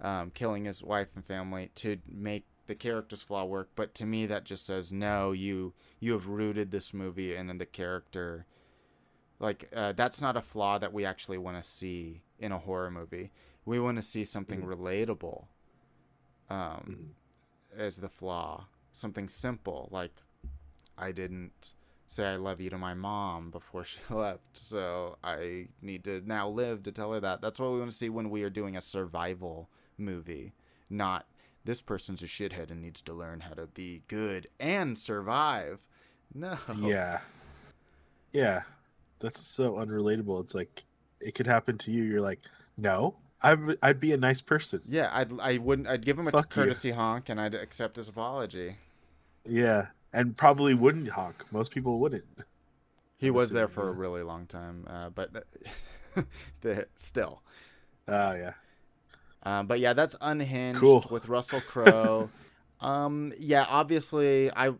um, killing his wife and family to make the character's flaw work. But to me, that just says no. You you have rooted this movie and in the character. Like uh, that's not a flaw that we actually want to see in a horror movie. We want to see something Mhm. relatable. Um, Mhm. as the flaw. Something simple like I didn't say I love you to my mom before she left, so I need to now live to tell her that. That's what we want to see when we are doing a survival movie, not this person's a shithead and needs to learn how to be good and survive. No. Yeah. Yeah. That's so unrelatable. It's like it could happen to you. You're like, no, I would I'd be a nice person. Yeah, I'd I wouldn't I'd give him a Fuck you. courtesy honk and I'd accept his apology. Yeah. And probably wouldn't honk. Most people wouldn't. He was there for a really long time, uh, but the, still. Oh yeah. Um, but yeah, that's unhinged Cool. with Russell Crowe. um, yeah, obviously I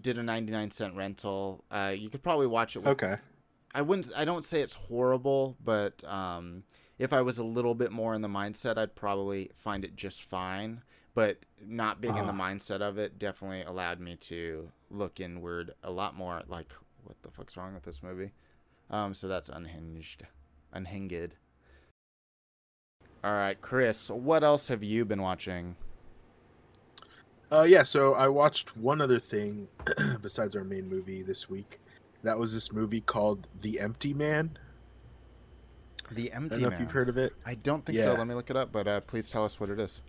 did a 99 cent rental. Uh, you could probably watch it. With, Okay. I wouldn't. I don't say it's horrible, but um, if I was a little bit more in the mindset, I'd probably find it just fine. But not being in the Ah. mindset of it definitely allowed me to look inward a lot more. Like, what the fuck's wrong with this movie? Um, so that's unhinged, unhinged. All right, Chris, what else have you been watching? Uh, yeah, so I watched one other thing besides our main movie this week. That was this movie called The Empty Man. The I Empty don't know Man. if you've heard of it. I don't think so. Let me look it up. But uh, please tell us what it is.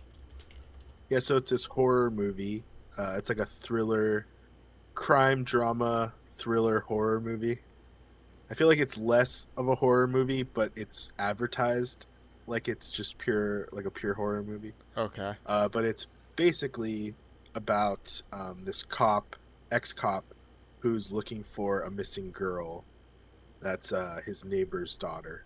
Yeah, so it's this horror movie. Uh, it's like a thriller, crime drama, thriller horror movie. I feel like it's less of a horror movie, but it's advertised like it's just pure, like a pure horror movie. Okay. Uh, but it's basically about um, this cop, ex cop, who's looking for a missing girl. That's uh, his neighbor's daughter.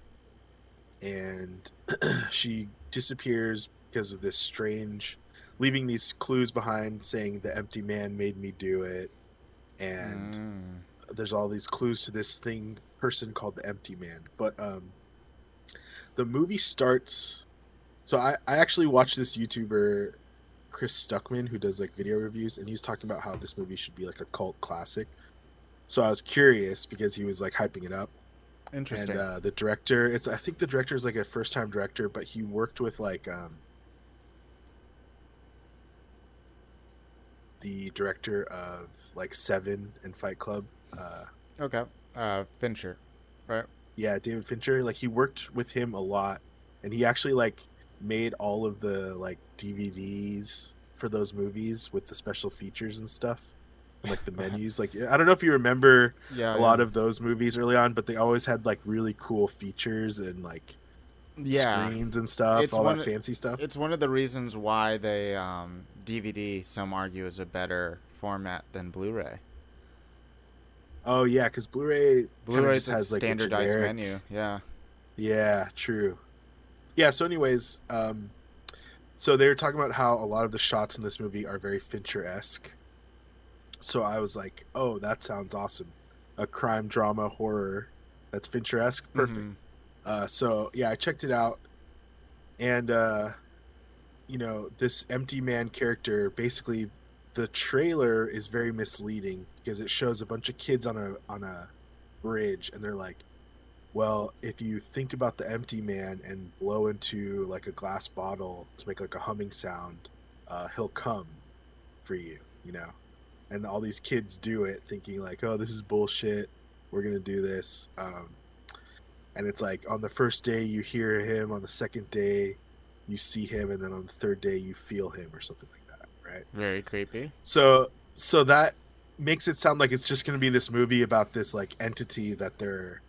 And she disappears because of this strange, leaving these clues behind saying the empty man made me do it. And Mm. there's all these clues to this thing person called the empty man but um the movie starts so i i actually watched this youtuber chris stuckmann who does like video reviews and he was talking about how this movie should be like a cult classic so i was curious because he was like hyping it up Interesting. and uh the director it's i think the director is like a first time director but he worked with like um the director of like seven and fight club uh okay. Uh, Fincher. Right. Yeah, David Fincher. Like he worked with him a lot, and he actually like made all of the like DVDs for those movies with the special features and stuff, like the menus. Like I don't know if you remember Yeah. a lot of those movies early on, but they always had like really cool features and like yeah. screens and stuff, It's all that of- fancy stuff. It's one of the reasons why they um, DVD. Some argue is a better format than Blu-ray. Oh yeah, because Blu-ray Blu-ray just has like standardized generic- menu. Yeah. Yeah, true. Yeah, so anyways, um so they were talking about how a lot of the shots in this movie are very Fincher-esque. So I was like, "Oh, that sounds awesome. A crime drama horror that's Fincher-esque. Perfect." Mhm. Uh so yeah, I checked it out and uh you know, this empty man character basically the trailer is very misleading because it shows a bunch of kids on a on a bridge and they're like well, if you think about the empty man and blow into like a glass bottle to make like a humming sound, uh, he'll come for you, you know. And all these kids do it, thinking like, "Oh, this is bullshit. We're gonna do this." Um, and it's like on the first day you hear him, on the second day you see him, and then on the third day you feel him, or something like that, right? Very creepy. So so that makes it sound like it's just going to be this movie about this like entity that they're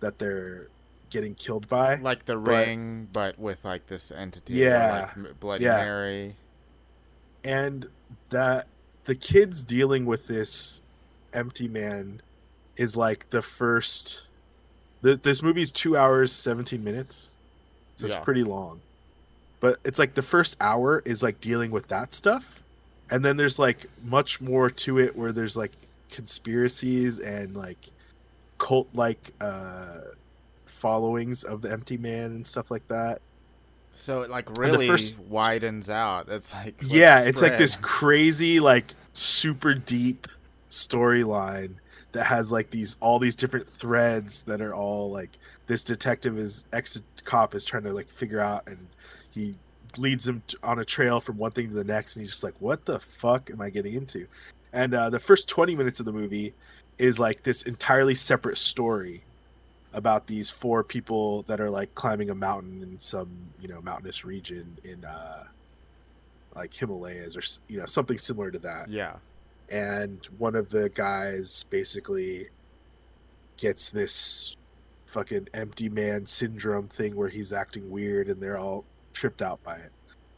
that they're getting killed by. Like the But- ring, but with like this entity. Yeah. Like Bloody Yeah. Mary. and that the kids dealing with this empty man is like the first th- this movie's 2 hours 17 minutes. So Yeah. it's pretty long. But it's like the first hour is like dealing with that stuff. And then there's like much more to it where there's like conspiracies and like cult like uh followings of the empty man and stuff like that. So it like really first- widens out. It's like yeah, it's like this crazy, like super deep storyline that has like these all these different threads that are all like this detective is ex cop is trying to like figure out and he leads him on a trail from one thing to the next and he's just like what the fuck am i getting into? And uh, the first 20 minutes of the movie is like this entirely separate story about these four people that are like climbing a mountain in some you know mountainous region in uh like Himalayas or you know something similar to that. Yeah. And one of the guys basically gets this fucking empty man syndrome thing where he's acting weird and they're all tripped out by it.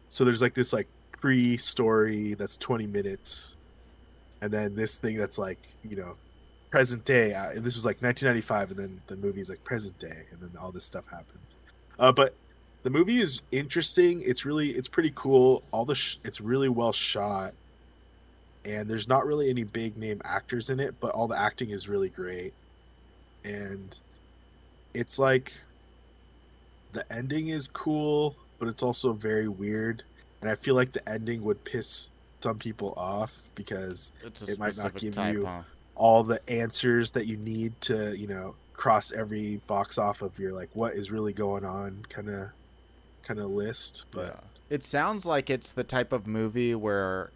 So there's like this like pre-story that's 20 minutes and then this thing that's like, you know, present day. Uh, this was like 1995 and then the movie's like present day and then all this stuff happens. Uh but the movie is interesting. It's really it's pretty cool. All the sh- it's really well shot and there's not really any big name actors in it, but all the acting is really great. And it's like the ending is cool, but it's also very weird. And I feel like the ending would piss some people off because It might not give type, you- huh? all the answers that you need to, you know, cross every box off of your like what is really going on kind of kind of list. But yeah. It sounds like it's the type of movie where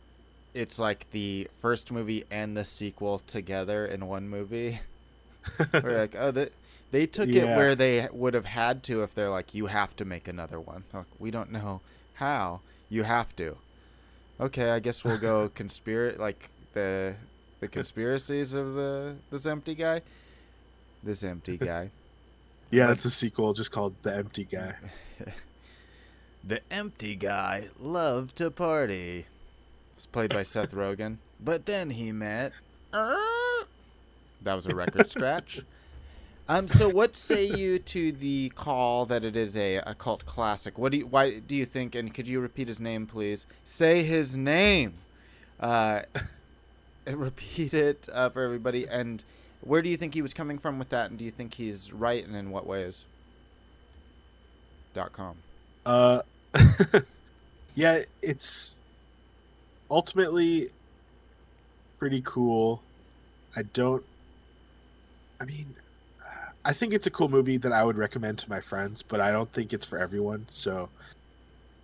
it's like the first movie and the sequel together in one movie. Where like, oh, they, they took it where they would have had to if they're like, you have to make another one. Like, we don't know how. You have to. Okay, I guess we'll go conspiracy, like the the conspiracies of the this empty guy. This empty guy. yeah, Like- it's a sequel just called The Empty Guy. The empty guy loved to party. It's played by Seth Rogen. But then he met. that was a record scratch. Um. So, what say you to the call that it is a, a cult classic? What do you? Why do you think? And could you repeat his name, please? Say his name. Uh, repeat it uh, for everybody. And where do you think he was coming from with that? And do you think he's right? And in what ways? Dot com. Uh, yeah, it's ultimately pretty cool. I don't. I mean, I think it's a cool movie that I would recommend to my friends, but I don't think it's for everyone. So,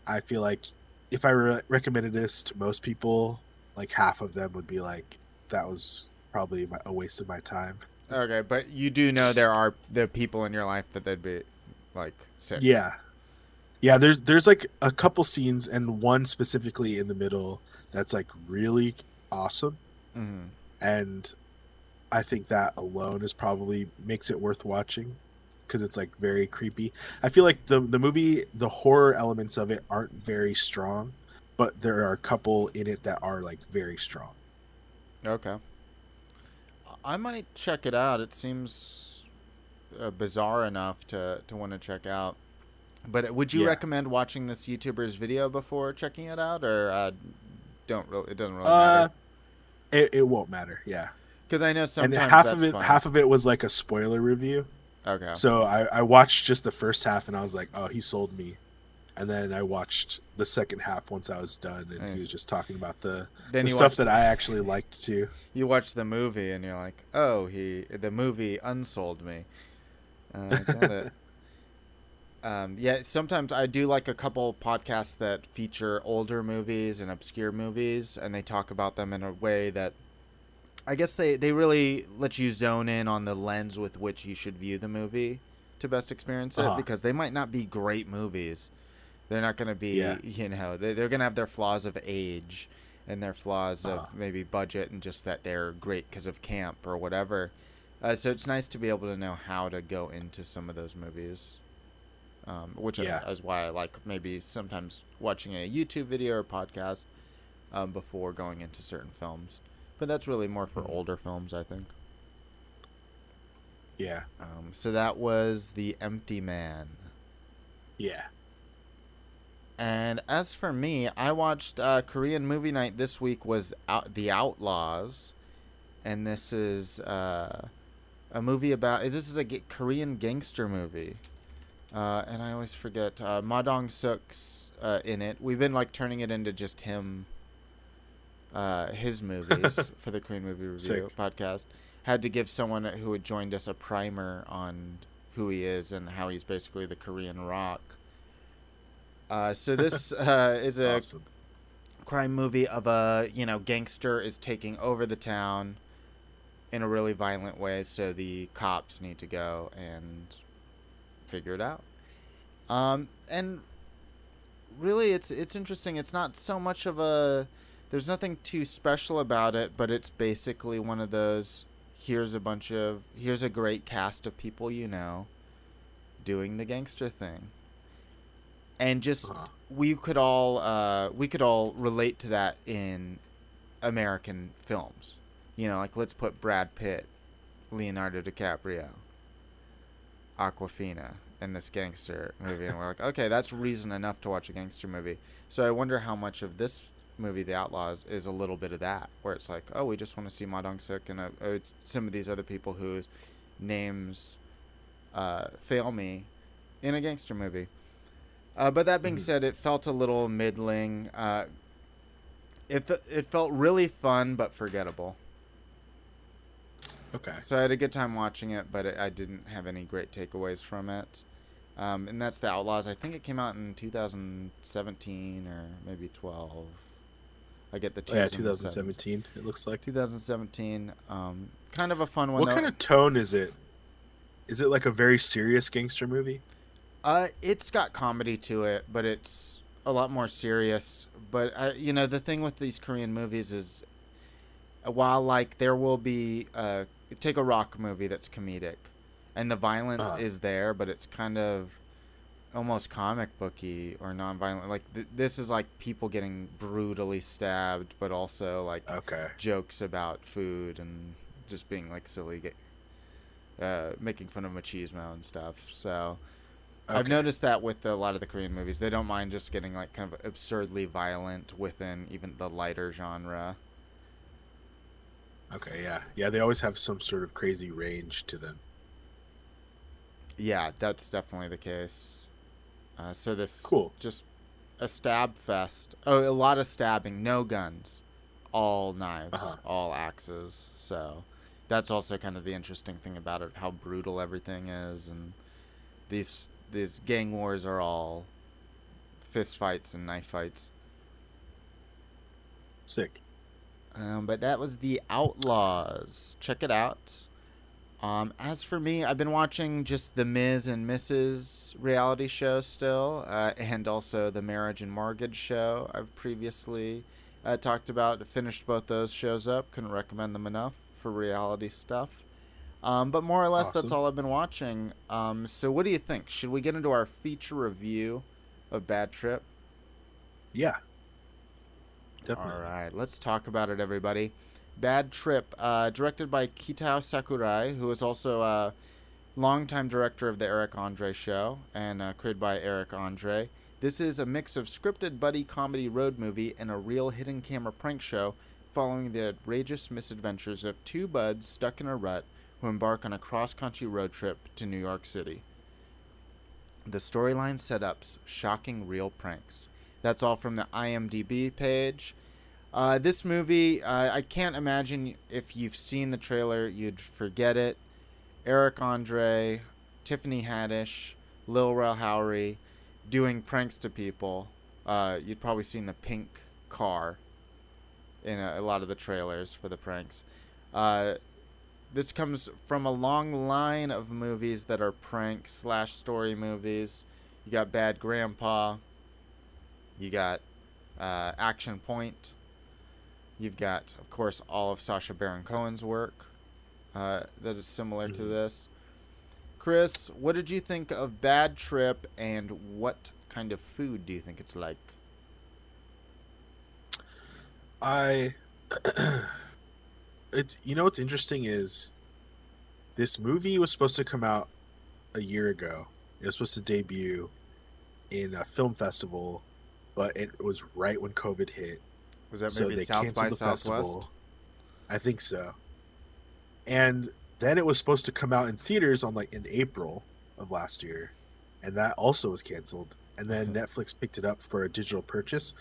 I feel like if I re- recommended this to most people, like half of them would be like, "That was probably my, a waste of my time." Okay, but you do know there are the people in your life that they'd be like sick. Yeah. Yeah, there's there's like a couple scenes and one specifically in the middle that's like really awesome hmm and I think that alone is probably makes it worth watching because it's like very creepy. I feel like the the movie the horror elements of it aren't very strong, but there are a couple in it that are like very strong. Okay. I might check it out. It seems uh, bizarre enough to to want to check out. But would you Yeah. recommend watching this YouTuber's video before checking it out, or uh, don't really? It doesn't really Uh matter. it, it won't matter, yeah. Because I know And sometimes half that's of it half of it was like a spoiler review. Okay. So I, I watched just the first half and I was like, oh, he sold me. And then I watched the second half once I was done, and Nice. he was just talking about the, the stuff that I actually liked too. you watch the movie and you're like, oh, he the movie unsold me. Uh, got it. Um, yeah, sometimes I do like a couple podcasts that feature older movies and obscure movies, and they talk about them in a way that I guess they, they really let you zone in on the lens with which you should view the movie to best experience it Uh-huh. because they might not be great movies. They're not going to be, Yeah. you know, they, they're going to have their flaws of age and their flaws Uh-huh. of maybe budget and just that they're great because of camp or whatever. Uh, so it's nice to be able to know how to go into some of those movies, um, which Yeah. is why I like maybe sometimes watching a YouTube video or podcast um, before going into certain films. But that's really more for Mhm. older films, I think. Yeah, Um, so that was The Empty Man. yeah. And as for me, I watched uh, Korean movie night this week was out, The Outlaws, and this is uh, a movie about this is a Korean gangster movie, uh, and I always forget uh, Ma Dong Suk's uh, in it. We've been like turning it into just him, uh, his movies for the Korean movie review Sick. podcast. Had to give someone who had joined us a primer on who he is and how he's basically the Korean Rock. Uh, so this uh, is a Awesome. crime movie of a you know gangster is taking over the town in a really violent way, so the cops need to go and figure it out. Um, and really it's it's interesting. It's not so much of a there's nothing too special about it, but it's basically one of those here's a bunch of here's a great cast of people you know doing the gangster thing. And just Uh-huh. we could all uh, we could all relate to that in American films. You know, like let's put Brad Pitt, Leonardo DiCaprio, Awkwafina in this gangster movie, and we're like, okay, that's reason enough to watch a gangster movie. So I wonder how much of this movie, The Outlaws, is a little bit of that, where it's like, oh, we just want to see Ma Dong Suk and uh, it's some of these other people whose names uh, fail me in a gangster movie. Uh, but that being Mhm. said, it felt a little middling. Uh, it fe- it felt really fun but forgettable. Okay. So I had a good time watching it, but it, I didn't have any great takeaways from it. Um, and that's the Outlaws. I think it came out in 2017 or maybe 12. I get the Oh, yeah, 2017. 2017. It looks like. 2017. Um, kind of a fun one. What though. kind of tone is it? Is it like a very serious gangster movie? Uh, it's got comedy to it, but it's a lot more serious. But uh, you know, the thing with these Korean movies is, uh, while like there will be uh, take a rock movie that's comedic, and the violence Uh-huh. is there, but it's kind of almost comic booky or non-violent. Like th- this is like people getting brutally stabbed, but also like Okay. jokes about food and just being like silly, ga- uh, making fun of machismo and stuff. So. I've noticed that with a lot of the Korean movies, they don't mind just getting like kind of absurdly violent within even the lighter genre. Okay, yeah. Yeah, they always have some sort of crazy range to them. Yeah, that's definitely the case. Uh, so this Cool. just a stab fest. Oh, a lot of stabbing, no guns, all knives, Uh-huh. all axes. So that's also kind of the interesting thing about it, how brutal everything is, and these these gang wars are all fist fights and knife fights. Sick. Um, but that was the Outlaws. Check it out. Um, as for me, I've been watching just the Ms. and Mrs. reality show still, uh, and also the Marriage and Mortgage show I've previously uh, talked about. Finished both those shows up. Couldn't recommend them enough for reality stuff. Um, but more or less, that's all I've been watching. Um, so, what do you think? Should we get into our feature review of Bad Trip? Yeah. Definitely. All right, let's talk about it, everybody. Bad Trip, uh, directed by Kitao Sakurai, who is also a longtime director of the Eric Andre Show and uh, created by Eric Andre. This is a mix of scripted buddy comedy road movie and a real hidden camera prank show following the outrageous misadventures of two buds stuck in a rut who embark on a cross country road trip to New York City. The storyline setups shocking real pranks. That's all from the IMDb page. Uh, this movie, uh, I can't imagine if you've seen the trailer, you'd forget it. Eric Andre, Tiffany Haddish, Lil Rel Howery doing pranks to people. Uh, you'd probably seen the pink car in a, a lot of the trailers for the pranks. Uh, this comes from a long line of movies that are prank slash story movies. You got Bad Grandpa. You got uh, Action Point. You've got, of course, all of Sacha Baron Cohen's work uh, that is similar to Mhm. this. Chris, what did you think of Bad Trip, and what kind of food do you think it's like? I it's you know what's interesting is this movie was supposed to come out a year ago. It was supposed to debut in a film festival, but it was right when COVID hit. Was that so maybe they South canceled by the Southwest? festival. I think so. And then it was supposed to come out in theaters on like in April of last year, and that also was canceled. And then Okay. Netflix picked it up for a digital purchase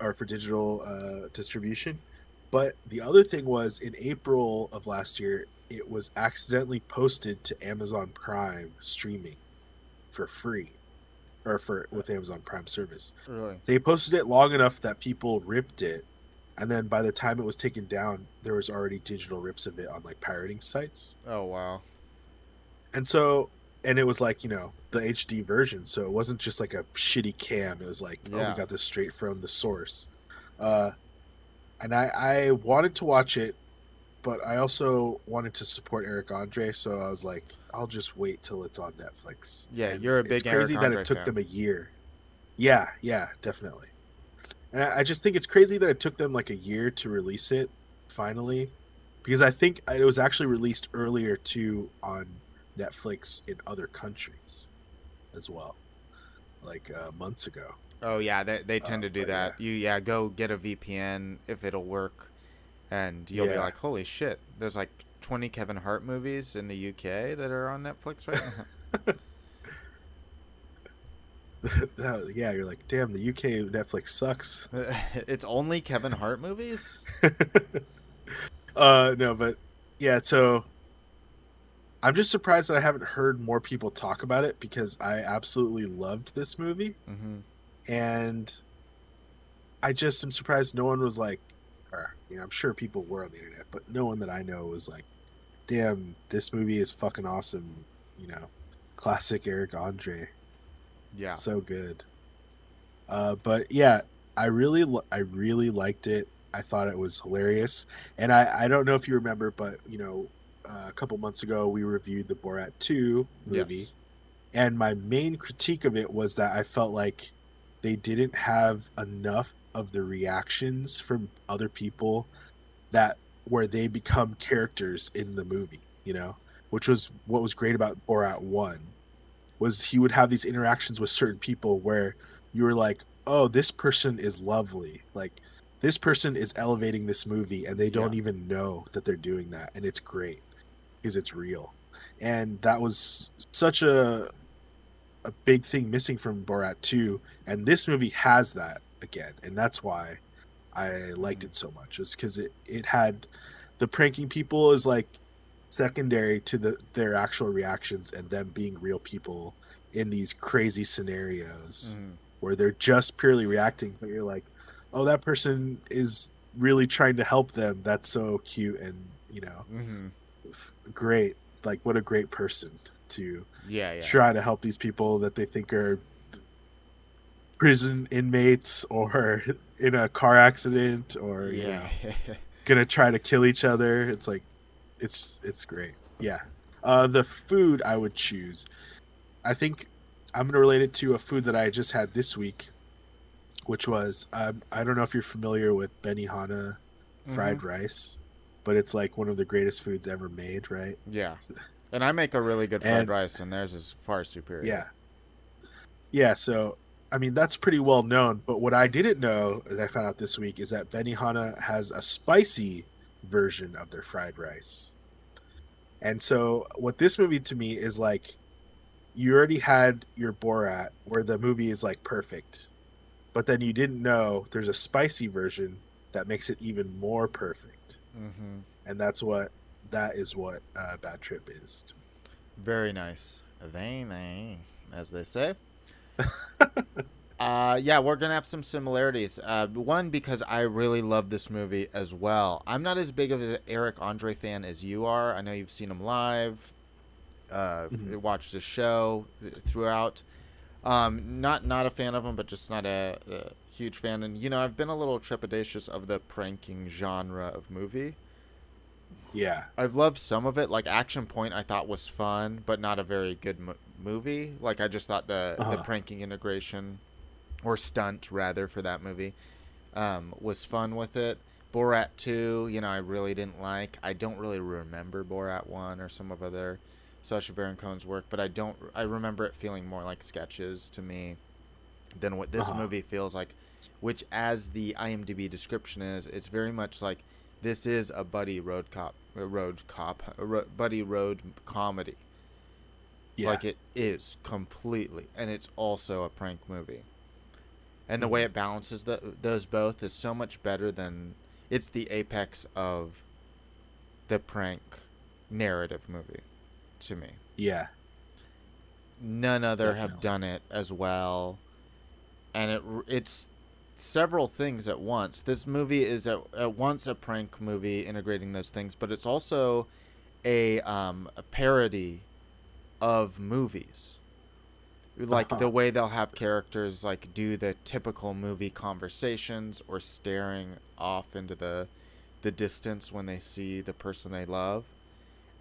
or for digital uh, distribution. But the other thing was in April of last year, it was accidentally posted to Amazon Prime streaming for free, or for with Amazon Prime service Really? they posted it long enough that people ripped it and then by the time it was taken down there was already digital rips of it on like pirating sites Oh wow. and so and it was like you know the HD version, so it wasn't just like a shitty cam. It was like oh, we got this straight from the source. Uh, and I I wanted to watch it, but I also wanted to support Eric Andre, so I was like, I'll just wait till it's on Netflix. Yeah, And you're a big. it's crazy Eric that Andre it took fan. them a year. Yeah, yeah, definitely. And I, I just think it's crazy that it took them like a year to release it finally, because I think it was actually released earlier too on Netflix in other countries as well, like uh, months ago. Oh yeah, they they tend Uh, to do that. You yeah, go get a VPN if it'll work, and you'll be like, holy shit, there's like 20 Kevin Hart movies in the UK that are on Netflix right now. Yeah, you're like, damn, the UK Netflix sucks. it's only Kevin Hart movies. uh, no, but yeah, so I'm just surprised that I haven't heard more people talk about it because I absolutely loved this movie. hmm and I just am surprised no one was like, or you know, I'm sure people were on the internet, but no one that I know was like, "Damn, this movie is fucking awesome," you know, classic Eric Andre, Yeah. so good. Uh, but yeah, I really, I really liked it. I thought it was hilarious, and I, I don't know if you remember, but you know, uh, a couple months ago we reviewed the Borat Two movie Yes. and my main critique of it was that I felt like they didn't have enough of the reactions from other people that where they become characters in the movie, you know, which was what was great about Borat 1 was he would have these interactions with certain people where you were like, "Oh, this person is lovely." Like this person is elevating this movie and they don't Yeah. even know that they're doing that and it's great because it's real. And that was such a a big thing missing from Borat 2 and this movie has that again and that's why I liked it so much is cuz it it had the pranking people is like secondary to the their actual reactions and them being real people in these crazy scenarios Mhm. where they're just purely reacting but you're like oh that person is really trying to help them that's so cute and you know Mhm. f- great like what a great person to Yeah. Yeah. try to help these people that they think are prison inmates or in a car accident or you know Yeah. gonna try to kill each other it's like it's it's great yeah uh the food i would choose i think i'm gonna relate it to a food that i just had this week which was um, i don't know if you're familiar with benihana fried rice but it's like one of the greatest foods ever made right yeah. And I make a really good fried And- rice, and theirs is far superior. Yeah. Yeah, so I mean that's pretty well known, but what I didn't know that I found out this week is that Benihana has a spicy version of their fried rice. And so what this movie to me is like you already had your Borat where the movie is like perfect. But then you didn't know there's a spicy version that makes it even more perfect. hmm And that's what that is what uh, Bad Trip is. Very nice. Very nice, as they say. uh, yeah, we're gonna have some similarities. Uh, one because I really love this movie as well. I'm not as big of an Eric Andre fan as you are. I know you've seen him live. Uh, Mhm. watched the show th- throughout. Um, not not a fan of him, but just not a, a huge fan. And you know, I've been a little trepidatious of the pranking genre of movie. Yeah. I've loved some of it. Like Action Point, I thought was fun, but not a very good mo- movie. Like I just thought the the Uh-huh. pranking integration, or stunt rather, for that movie, um, was fun with it. Borat two, you know, I really didn't like. I don't really remember Borat one or some of other Sacha Baron Cohen's work, but I don't. I remember it feeling more like sketches to me than what this Uh-huh. movie feels like. Which, as the IMDb description is, it's very much like this is a buddy road cop, a road cop, a ro- buddy road comedy. Yeah. Like it is completely, and it's also a prank movie. And the way Mm-hmm. it balances the, those both is so much better than it's the apex of the prank narrative movie to me. yeah. None other have done it as well, and it it's several things at once. This movie is at, at once a prank movie integrating those things, but it's also a um, a parody of movies. Like Uh-huh. the way they'll have characters like do the typical movie conversations or staring off into the the distance when they see the person they love.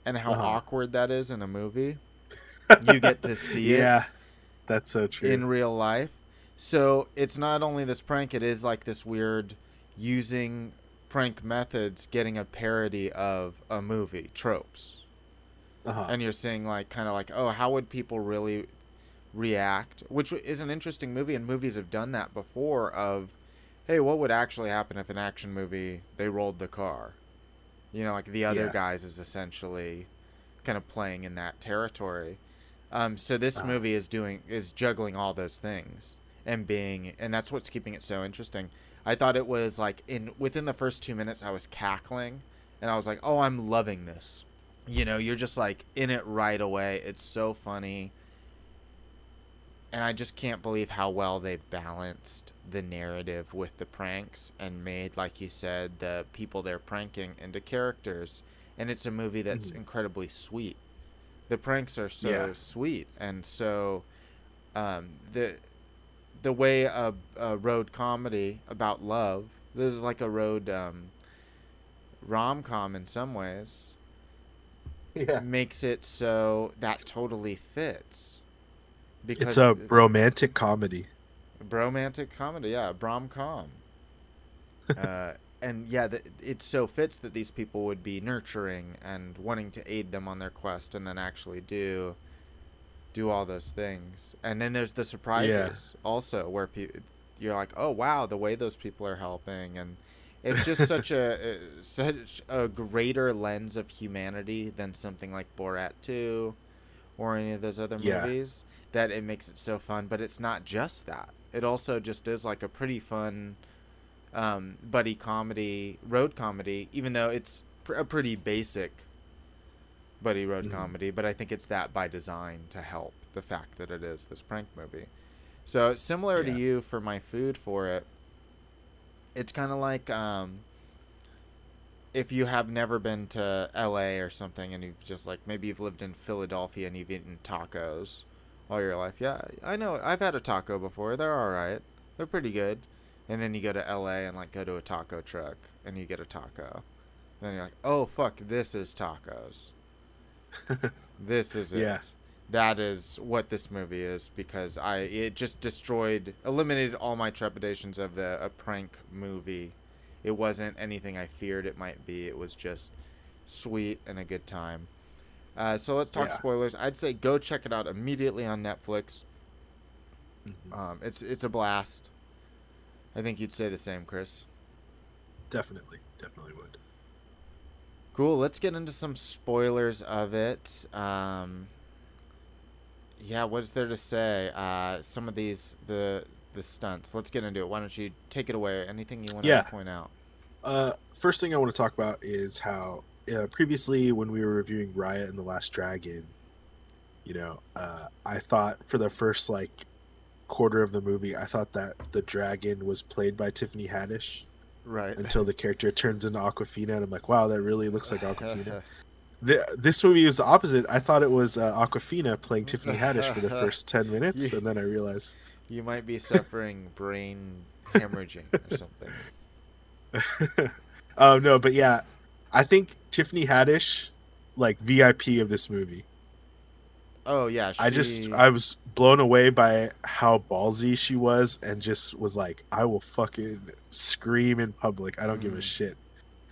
And how Uh-huh. awkward that is in a movie. You get to see it yeah, that's so true. in real life. So it's not only this prank, it is like this weird using prank methods, getting a parody of a movie tropes. Uh-huh. And you're seeing like kind of like, oh, how would people really react? Which is an interesting movie, and movies have done that before. Of, hey, what would actually happen if an action movie they rolled the car? You know, like the other Yeah. guys is essentially kind of playing in that territory. Um, so this Uh-huh. movie is doing is juggling all those things and being, and that's what's keeping it so interesting. I thought it was like in within the first two minutes, I was cackling, and I was like, oh, I'm loving this. You know, you're just like in it right away. It's so funny. And I just can't believe how well they balanced the narrative with the pranks and made, like you said, the people they're pranking into characters. And it's a movie that's Mhm. incredibly sweet. The pranks are so Yeah. sweet, and so um, the the way a, a road comedy about love. This is like a road um, rom com in some ways yeah. makes it so that totally fits. Because It's a romantic comedy. romantic comedy, yeah, brom com. uh, and yeah, th- it so fits that these people would be nurturing and wanting to aid them on their quest, and then actually do do all those things. And then there's the surprises also, where pe- you're like, oh wow, the way those people are helping, and it's just such a such a greater lens of humanity than something like Borat two, or any of those other Yeah. movies that it makes it so fun. But it's not just that. It also just is like a pretty fun um, buddy comedy, road comedy, even though it's pr- a pretty basic buddy road Mhm. comedy. But I think it's that by design to help the fact that it is this prank movie. So similar to you for my food for it, it's kind of like um, if you have never been to L.A. or something, and you've just like maybe you've lived in Philadelphia and you've eaten tacos all your life. Yeah, I know. I've had a taco before. They're all right. They're pretty good. And then you go to L.A. and like go to a taco truck and you get a taco. then you're like, oh fuck, this is tacos. This is it. That is what this movie is because I it just destroyed eliminated all my trepidations of the a prank movie. It wasn't anything I feared it might be. It was just sweet and a good time. Uh, so let's talk Yeah. spoilers. I'd say go check it out immediately on Netflix. Mhm. Um, it's it's a blast. I think you'd say the same, Chris. Definitely, definitely would. Cool. Let's get into some spoilers of it. Um, yeah, what is there to say? Uh, some of these the the stunts. Let's get into it. Why don't you take it away? Anything you want Yeah. to point out? Uh, first thing I want to talk about is how uh, previously when we were reviewing Raya and the Last Dragon, you know, uh, I thought for the first like quarter of the movie, I thought that the dragon was played by Tiffany Haddish Right. until the character turns into Awkwafina, and I'm like, wow, that really looks like Awkwafina. the, this movie is the opposite. I thought it was uh, Awkwafina playing Tiffany Haddish for the first ten minutes, You- and then I realized. you might be suffering brain hemorrhaging or something. oh no, but yeah, I think Tiffany Haddish, like VIP of this movie. Oh yeah, she, I just I was blown away by how ballsy she was, and just was like, I will fucking scream in public. I don't give a Mhm. shit,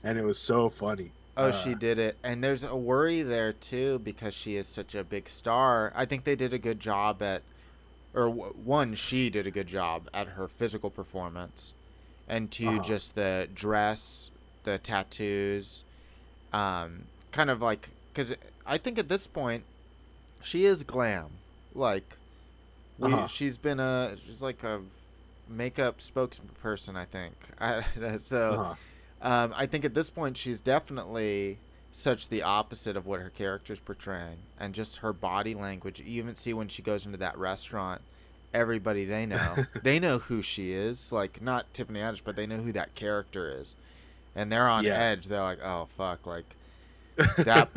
and it was so funny. Oh, Uh, she did it. And there's a worry there too because she is such a big star. I think they did a good job at, or w- one, she did a good job at her physical performance, and 2 Uh-huh. just the dress, the tattoos, um, kind of like because I think at this point, she is glam. Like, we, Uh-huh. she's been a she's like a makeup spokesperson. I think. I, so. uh-huh. Um, I think at this point she's definitely such the opposite of what her character's portraying, and just her body language. You even see when she goes into that restaurant, everybody they know, they know who she is. Like not Tiffany Haddish, but they know who that character is, and they're on Yeah. edge. They're like, oh fuck, like that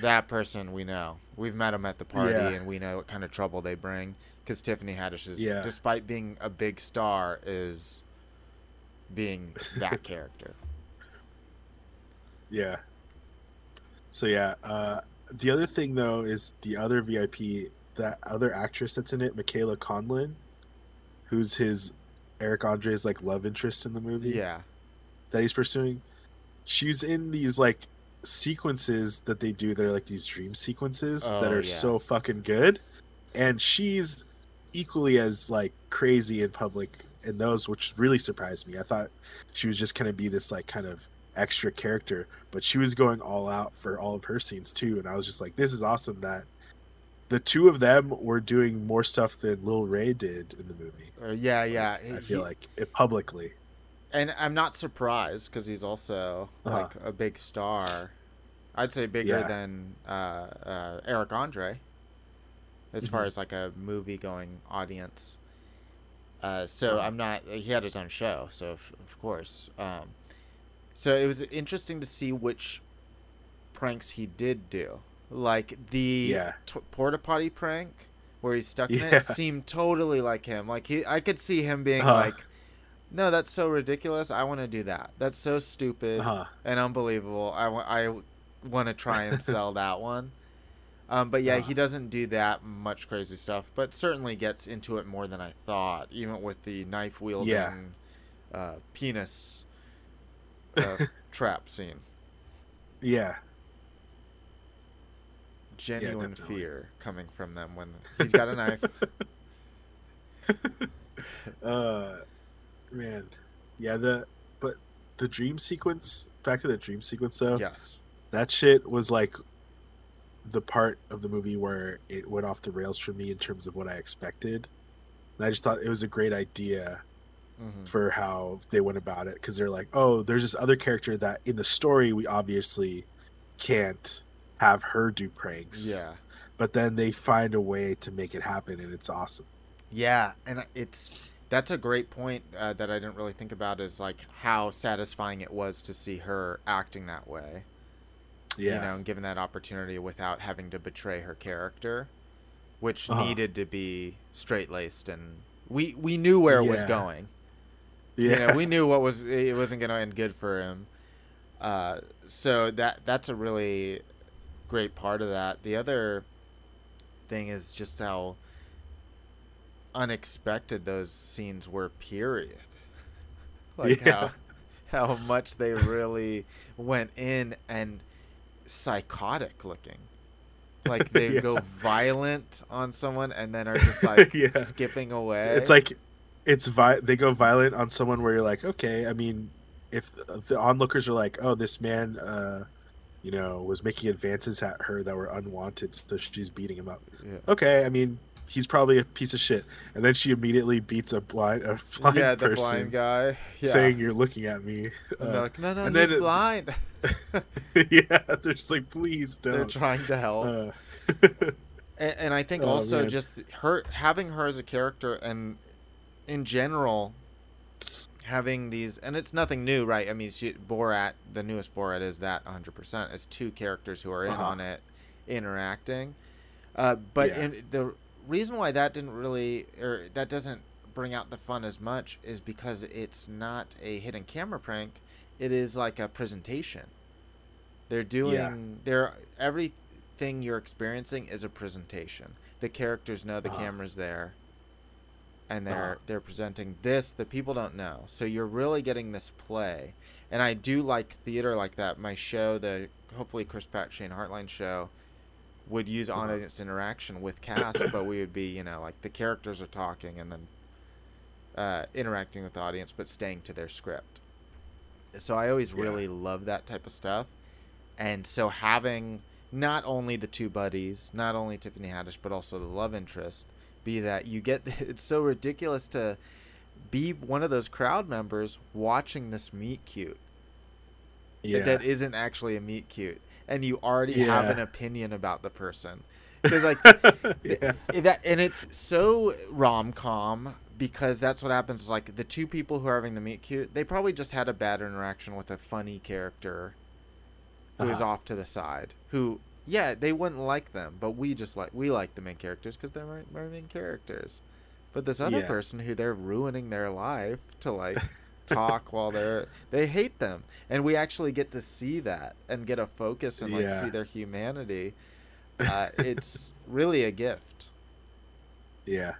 that person we know. We've met them at the party, Yeah. and we know what kind of trouble they bring. Because Tiffany Haddish is, Yeah. despite being a big star, is being that character. Yeah. So yeah, uh, the other thing though is the other VIP, that other actress that's in it, Michaela Conlin, who's his Eric Andre's like love interest in the movie Yeah, that he's pursuing. She's in these like sequences that they do. They're like these dream sequences that Oh, are yeah. so fucking good, and she's equally as like crazy in public in those, which really surprised me. I thought she was just gonna be this like kind of extra character, but she was going all out for all of her scenes too, and I was just like, this is awesome that the two of them were doing more stuff than Lil Rel did in the movie. Or- yeah, yeah. I He- feel like it publicly. and I'm not surprised because he's also Uh-huh. like a big star. I'd say bigger Yeah. than uh, uh, Eric Andre, as far Mhm. as like a movie going audience. Uh, so. I'm not. He had his own show, so of, of course. Um, so it was interesting to see which pranks he did do. Like the Yeah. t- porta potty prank where he's stuck in Yeah. it seemed totally like him. Like he, I could see him being Uh-huh. like, "No, that's so ridiculous. I want to do that. That's so stupid Uh-huh. and unbelievable. I wa- I want to try and sell that one." Um, but yeah, he doesn't do that much crazy stuff, but certainly gets into it more than I thought, even with the knife wielding Yeah. uh, penis uh, trap scene. Yeah. Genuine definitely. fear coming from them when he's got a knife. uh man yeah the but the dream sequence back to the dream sequence though yes. that shit was like the part of the movie where it went off the rails for me in terms of what i expected and i just thought it was a great idea hmm for how they went about it because they're like oh there's this other character that in the story we obviously can't have her do pranks Yeah. but then they find a way to make it happen and it's awesome Yeah, and it's that's a great point uh, that I didn't really think about is like how satisfying it was to see her acting that way. Yeah You know, and given that opportunity without having to betray her character, which Uh-huh. needed to be straight laced and we we knew where it was going. yeah You know, we knew what was it wasn't going to end good for him. Uh, so that that's a really great part of that. The other thing is just how unexpected those scenes were. Period. Like Yeah. how how much they really went in and psychotic looking. Like they Yeah. go violent on someone and then are just like Yeah. skipping away. It's like it's vi- they go violent on someone where you're like, okay, I mean, if the onlookers are like, oh, this man, uh, you know, was making advances at her that were unwanted, so she's beating him up. yeah. Okay, I mean, he's probably a piece of shit, and then she immediately beats a blind, a blind yeah, the person, blind guy. Yeah. saying you're looking at me. And Uh, like, no, no, and he's then it- blind. yeah, they're just like, please don't. They're trying to help. Uh, and, and I think Oh, also man. just her having her as a character and in general having these and it's nothing new, right? I mean, she, Borat, the newest Borat is that 100% as two characters who are in Uh-huh. on it interacting. Uh, but Yeah. in, the reason why that didn't really or that doesn't bring out the fun as much is because it's not a hidden camera prank. It is like a presentation. They're doing they're everything you're experiencing is a presentation. The characters know the Uh-huh. camera's there and they're Uh-huh. they're presenting this the people don't know. So you're really getting this play. And I do like theater like that. My show, the hopefully Chris Pratt Shane Hartline show would use Uh-huh. audience interaction with cast, but we would be, you know, like the characters are talking and then uh, interacting with the audience, but staying to their script. So I always Yeah. really love that type of stuff. And so having not only the two buddies, not only Tiffany Haddish, but also the love interest, be that you get it's so ridiculous to be one of those crowd members watching this meet cute. Yeah, that isn't actually a meet cute. And you already have an opinion about the person. Because like yeah, that and it's so rom-com because that's what happens is like the two people who are having the meet cute they probably just had a bad interaction with a funny character who is Uh-huh. off to the side who yeah, they wouldn't like them, but we just like we like the main characters because they're our main characters. But this other Yeah. person who they're ruining their life to like talk while they're they hate them, and we actually get to see that and get a focus and like Yeah. see their humanity. Uh, it's really a gift. Yeah,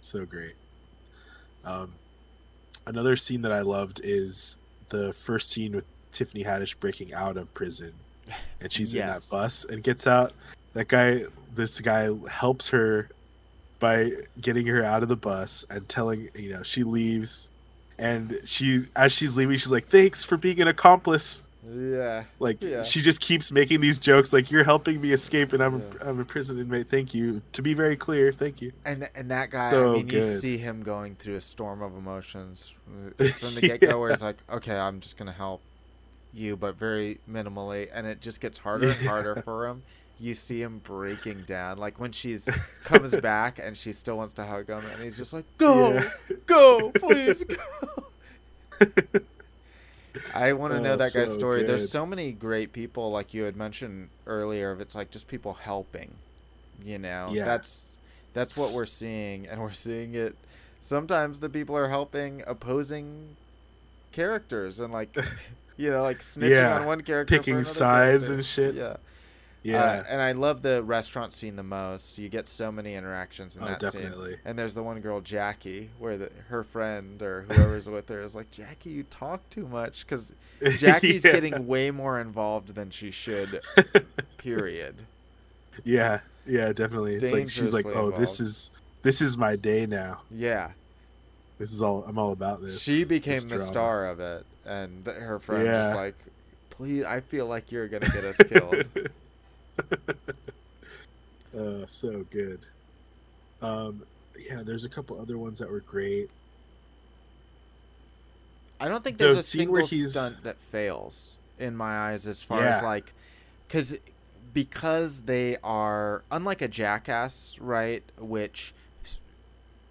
so great. Um, another scene that I loved is the first scene with Tiffany Haddish breaking out of prison, and she's in that bus and gets out. That guy, this guy, helps her by getting her out of the bus and telling you know she leaves, and she as she's leaving, she's like, "Thanks for being an accomplice." Yeah, Like Yeah. she just keeps making these jokes, like "You're helping me escape, and I'm Yeah. a, I'm a prison inmate. Thank you." To be very clear, thank you. and and that guy, So I mean, you see him going through a storm of emotions from the get go, where he's like, "Okay, I'm just gonna help you, but very minimally," and it just gets harder and harder Yeah. for him. You see him breaking down, like when she's comes back and she still wants to hug him, and he's just like, "Go, Yeah. go, please go." I want to know Oh, that guy's so story. There's so many great people, like you had mentioned earlier. Of it's like just people helping, you know. Yeah. That's that's what we're seeing, and we're seeing it. Sometimes the people are helping opposing characters, and like, you know, like snitching Yeah, on one character, picking sides character. and shit. Yeah, Yeah, Uh, and I love the restaurant scene the most. You get so many interactions in Oh, that definitely. scene. And there's the one girl, Jackie, where the, her friend or whoever's with her is like, Jackie, you talk too much. Because Jackie's Yeah. getting way more involved than she should, period. yeah, yeah, definitely. It's like she's like, "Oh, this is this is my day now. Yeah. This is all I'm all about this." she this became the drama." star of it. And th- her friend Yeah. was like, please, I feel like you're going to get us killed. uh, so good. Um, yeah, there's a couple other ones that were great. I don't think The there's a single stunt that fails in my eyes as far Yeah. as like cuz because they are unlike a jackass, right, which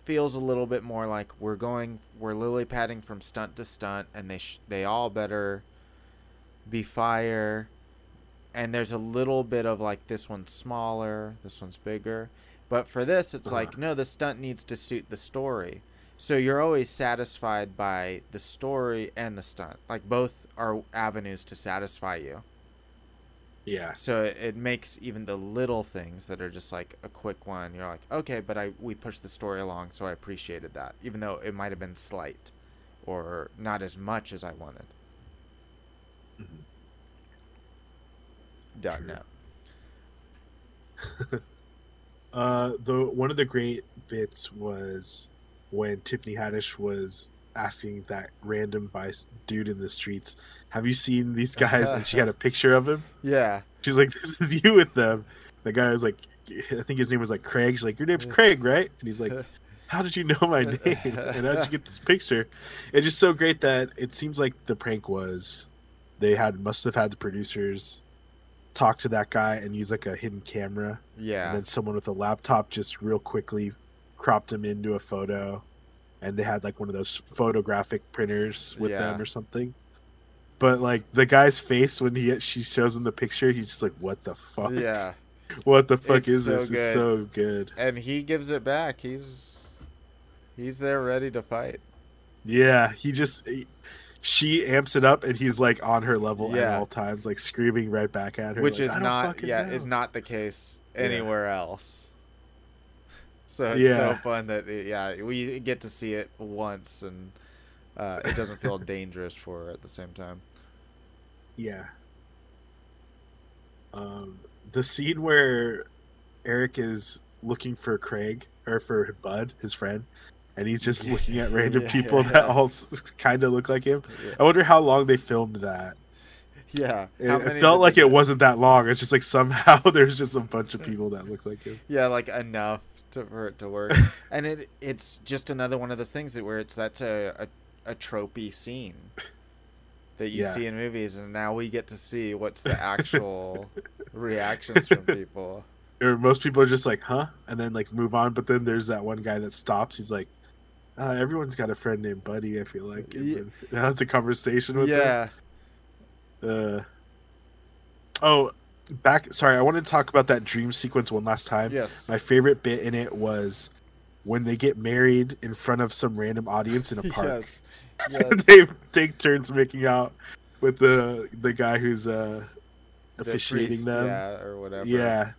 feels a little bit more like we're going we're lily padding from stunt to stunt and they sh- they all better be fire and there's a little bit of like this one's smaller, this one's bigger. But for this, it's Uh-huh. like no, the stunt needs to suit the story. So you're always satisfied by the story and the stunt. Like both are avenues to satisfy you. Yeah, So it, it makes even the little things that are just like a quick one. You're like, okay, but I we pushed the story along, so I appreciated that, even though it might have been slight, or not as much as I wanted. Dot True. net. Uh, the one of the great bits was when Tiffany Haddish was asking that random dude in the streets, "Have you seen these guys?" and she had a picture of him. Yeah. She's like, "This is you with them." The guy was like, "I think his name was like Craig." She's like, "Your name's Craig, right?" And he's like, "How did you know my name? And how did you get this picture?" It's just so great that it seems like the prank was they had must have had the producers talk to that guy and use like a hidden camera Yeah. and then someone with a laptop just real quickly cropped him into a photo and they had like one of those photographic printers with Yeah. them or something but like the guy's face when he she shows him the picture he's just like what the fuck yeah. what the fuck It's is so this good. it's so good And he gives it back. He's he's there ready to fight. yeah he just he- she amps it up and he's like on her level at all times like screaming right back at her which like, is don't yeah know." is not the case Yeah. anywhere else so it's Yeah. so fun that it, yeah we get to see it once and uh, it doesn't feel dangerous for her at the same time Yeah. Um, the scene where Eric is looking for Craig or for Bud, his friend, and he's just looking at random Yeah, people yeah, that yeah. all kind of look like him. I wonder how long they filmed that. yeah. It, it felt like it wasn't that long. It's just like somehow there's just a bunch of people that look like him. yeah like enough to, for it to work and it it's just another one of those things that where it's that's a a, a tropey scene that you see in movies and now we get to see what's the actual reactions from people Or most people are just like, huh? And then like move on. But then there's that one guy that stops. He's like, uh, everyone's got a friend named Buddy, I feel like. Yeah. has a conversation with yeah Uh, oh, back. Sorry, I wanted to talk about that dream sequence one last time. Yes. My favorite bit in it was when they get married in front of some random audience in a park. Yes. Yes. they take turns making out with the the guy who's uh The officiating priest, them. Yeah, or whatever. Yeah.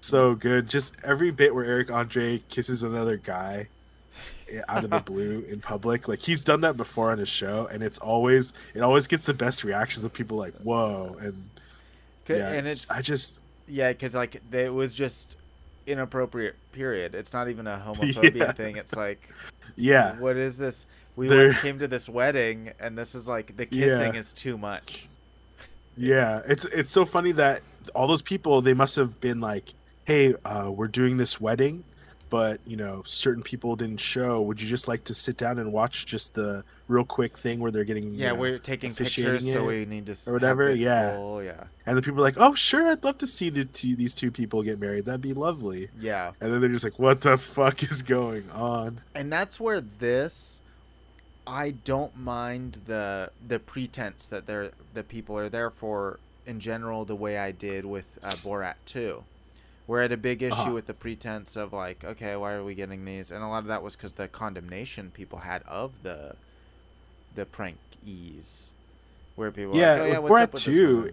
So good. Just every bit where Eric Andre kisses another guy out of the blue in public. Like he's done that before on his show and it's always it always gets the best reactions of people like, "Whoa." And yeah, and it's I just yeah, because like it was just inappropriate. Period. It's not even a homophobia Yeah. thing. It's like, yeah. what is this? We came to this wedding, and this is like the kissing Yeah. is too much. Yeah, it's it's so funny that all those people they must have been like, "Hey, uh, we're doing this wedding, but you know, certain people didn't show. Would you just like to sit down and watch just the real quick thing where they're getting Yeah, you know, we're taking pictures, so we need to or whatever, yeah. full, yeah, And the people are like, "Oh, sure, I'd love to see the two, these two people get married. That'd be lovely." yeah. And then they're just like, "What the fuck is going on?" and that's where this i don't mind the the pretense that they're the people are there for in general the way i did with uh, borat 2 where I had a big issue Uh-huh. with the pretense of like okay why are we getting these and a lot of that was because the condemnation people had of the the prankies where people Yeah, like, oh, yeah Borat 2.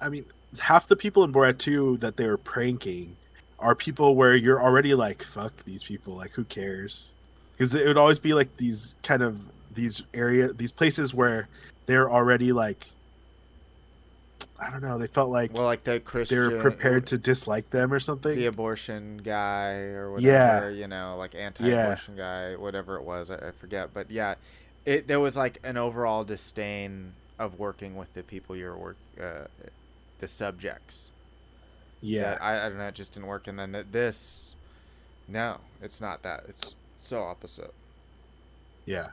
I mean, half the people in Borat 2 that they were pranking are people where you're already like, fuck these people, like who cares? Because it would always be like these kind of these area, these places where they're already like, I don't know, they felt like well like the Christian, they were prepared to dislike them or something. the abortion guy or whatever, Yeah. you know, like anti-abortion guy, whatever it was, I, I forget. But yeah, it there was like an overall disdain of working with the people you're work, uh, the subjects. yeah, I, I don't know, it just didn't work. And then th- this, no, it's not that. It's so opposite. yeah.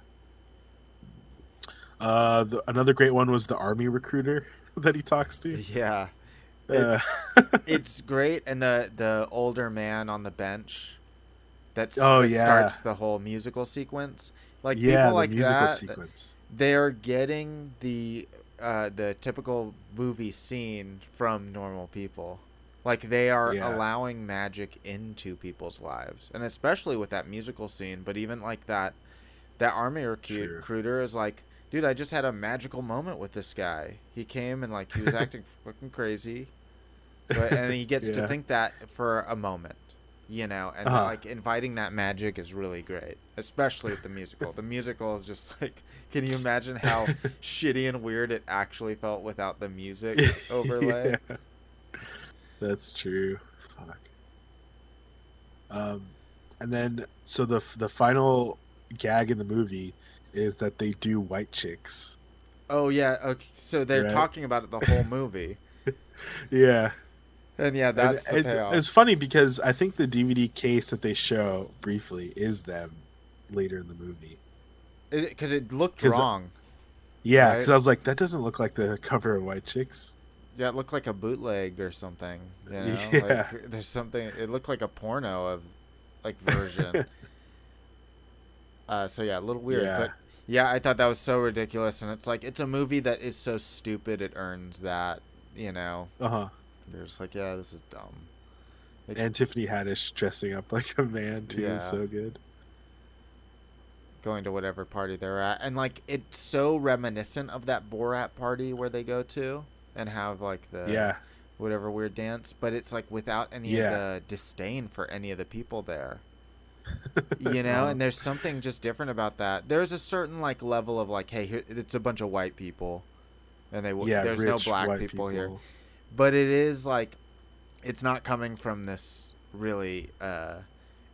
Uh, the, another great one was the army recruiter that he talks to. Yeah, Uh, it's it's great. And the the older man on the bench, that's Oh, that yeah. starts the whole musical sequence. Like yeah, people the like musical that. sequence. they're getting the uh, the typical movie scene from normal people. Like they are Yeah. allowing magic into people's lives, and especially with that musical scene. But even like that, that army recruiter is like, dude, I just had a magical moment with this guy. He came and like he was acting fucking crazy, so, and he gets to think that for a moment, you know, and Uh-huh. like inviting that magic is really great, especially with the musical. the musical is just like, can you imagine how shitty and weird it actually felt without the music overlay? Yeah. That's true. Fuck. Um, and then so the the final gag in the movie is that they do white chicks. Oh yeah, okay. So they're Right. talking about it the whole movie, Yeah, and yeah, And that's the it- payoff. it's funny because I think the DVD case that they show briefly is them later in the movie. Because it looked 'Cause- uh, wrong. Yeah, Right. because I was like, that doesn't look like the cover of White Chicks. Yeah, it looked like a bootleg or something. You know, Yeah. like there's something. It looked like a porno of like version. uh, so yeah, a little weird, Yeah. but yeah, I thought that was so ridiculous, and it's like it's a movie that is so stupid it earns that. You know, Uh huh. you're just like, yeah, this is dumb. Like, And Tiffany Haddish dressing up like a man too is so good. going to whatever party they're at, and like it's so reminiscent of that Borat party where they go to and have like the yeah, whatever weird dance, but it's like without any Yeah. of the disdain for any of the people there. You know, and there's something just different about that. There's a certain like level of like, hey, here, it's a bunch of white people, and they w- yeah, there's no black white people, here, but it is like, it's not coming from this really uh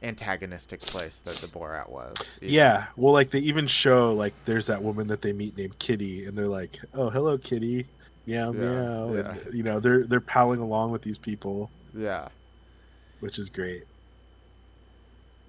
antagonistic place that the Borat was. either. Yeah, well, like they even show like there's that woman that they meet named Kitty, and they're like, "Oh, hello, Kitty, meow Yeah, meow," yeah. and you know they're they're palling along with these people, yeah. which is great.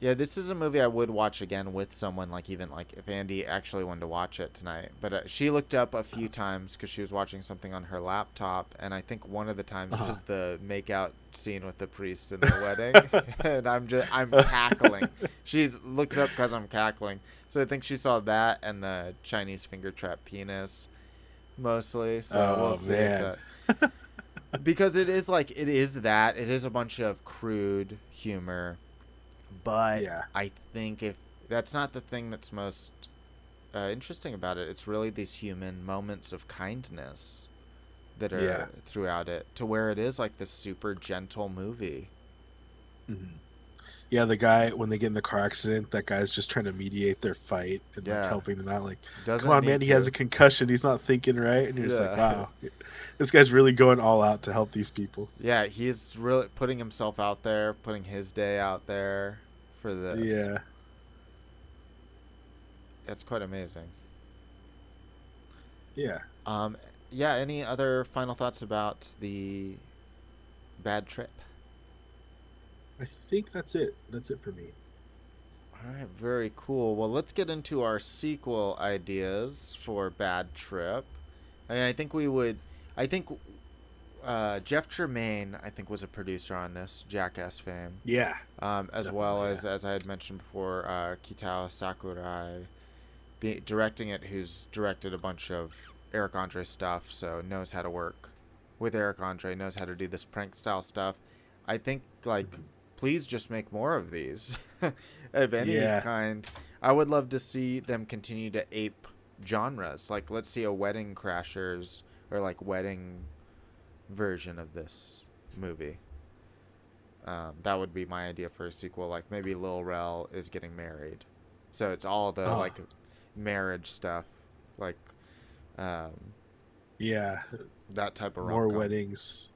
Yeah, this is a movie I would watch again with someone, like even like if Andy actually wanted to watch it tonight. But uh, she looked up a few times because she was watching something on her laptop, and I think one of the times Uh-huh. was the makeout scene with the priest in the wedding, and I'm just I'm cackling. She's looks up because I'm cackling, so I think she saw that and the Chinese finger trap penis, mostly. So Oh, we'll see. man. that- because it is like it is that it is a bunch of crude humor, but Yeah. I think if that's not the thing that's most uh, interesting about it, it's really these human moments of kindness that are Yeah. throughout it, to where it is like this super gentle movie. Mhm. Yeah, the guy when they get in the car accident, that guy's just trying to mediate their fight and Yeah. like helping them out. Like, Doesn't come on, man, he has a concussion. He's not thinking right, and you're just like, wow, this guy's really going all out to help these people. Yeah, he's really putting himself out there, putting his day out there for this. Yeah. That's quite amazing. Yeah. Um, yeah. Any other final thoughts about the bad trip? I think that's it. That's it for me. All right, very cool. Well, let's get into our sequel ideas for Bad Trip. I mean, I think we would. I think uh, Jeff Tremaine, I think, was a producer on this Jackass fame, Yeah. um, as well as as I had mentioned before, uh, Kitao Sakurai, be, directing it, who's directed a bunch of Eric Andre stuff, so knows how to work with Eric Andre, knows how to do this prank style stuff. I think like Mhm. please just make more of these of any Yeah. kind. I would love to see them continue to ape genres. Like let's see a Wedding Crashers or like wedding version of this movie. Um, that would be my idea for a sequel. Like maybe Lil Rel is getting married, so it's all the Oh. like marriage stuff, like um, Yeah. that type of More rom-com. weddings.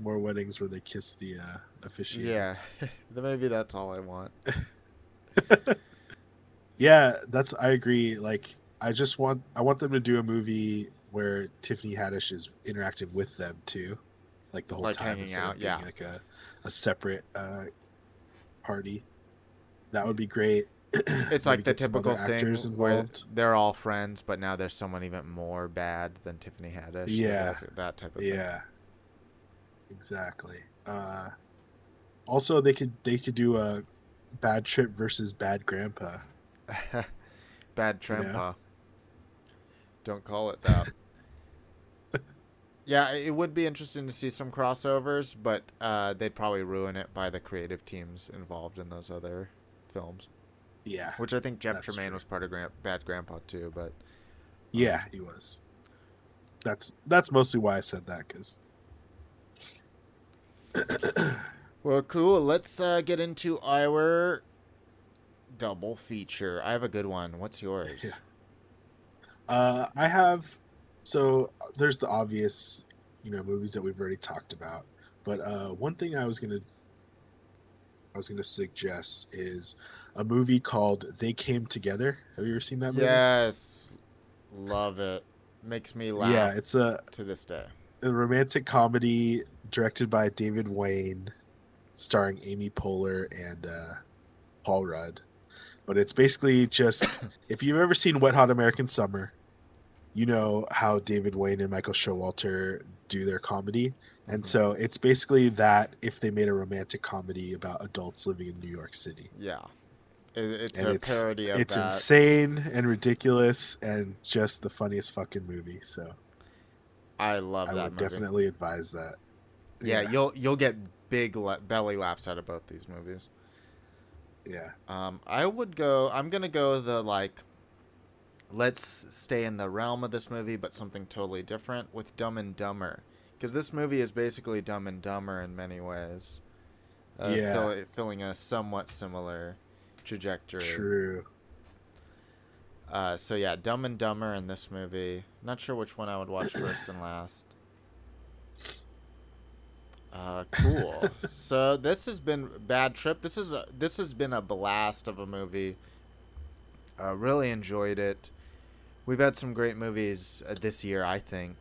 More weddings where they kiss the uh, officiant. Yeah, maybe that's all I want. Yeah, that's I agree. Like I just want I want them to do a movie where Tiffany Haddish is interacting with them too. Like the whole Like time hanging instead out, of being yeah. like a, a separate uh party. That would be great. It's like the get some other typical thing actors where they're all friends, but now there's someone even more bad than Tiffany Haddish. Yeah. that's- that type of Yeah. Exactly. Uh also they could they could do a bad trip versus bad grandpa. thing. bad trampa. Don't call it that. yeah, it would be interesting to see some crossovers, but uh, they'd probably ruin it by the creative teams involved in those other films. Yeah. Which I think Jeff Tremaine true. was part of Gran- Bad Grandpa too, but Yeah, he was. That's that's mostly why I said that cuz Well, cool. Let's uh, get into our double feature. I have a good one. What's yours? Yeah. Uh, I have. So there's the obvious, you know, movies that we've already talked about. But uh, one thing I was gonna, I was gonna suggest is a movie called They Came Together. Have you ever seen that movie? Yes. Love it. Makes me laugh Yeah, it's a, to this day. a romantic comedy directed by David Wain, starring Amy Poehler and uh, Paul Rudd. But it's basically just if you've ever seen Wet Hot American Summer, you know how David Wain and Michael Showalter do their comedy, and Mhm. so it's basically that if they made a romantic comedy about adults living in New York City. Yeah. It, it's And a it's- parody of It's that. insane and ridiculous and just the funniest fucking movie. So I love I that I would movie. definitely advise that. Yeah, you'll you'll get big la- belly laughs out of both these movies. yeah. Um, I would go. I'm gonna go the like. Let's stay in the realm of this movie, but something totally different with Dumb and Dumber, because this movie is basically Dumb and Dumber in many ways. Uh, Yeah. fill- filling a somewhat similar trajectory. True. Uh, so yeah, Dumb and Dumber in this movie. Not sure which one I would watch first and last. Uh, cool. so this has been bad trip. This is a, this has been a blast of a movie. Uh, really enjoyed it. We've had some great movies uh, this year. I think.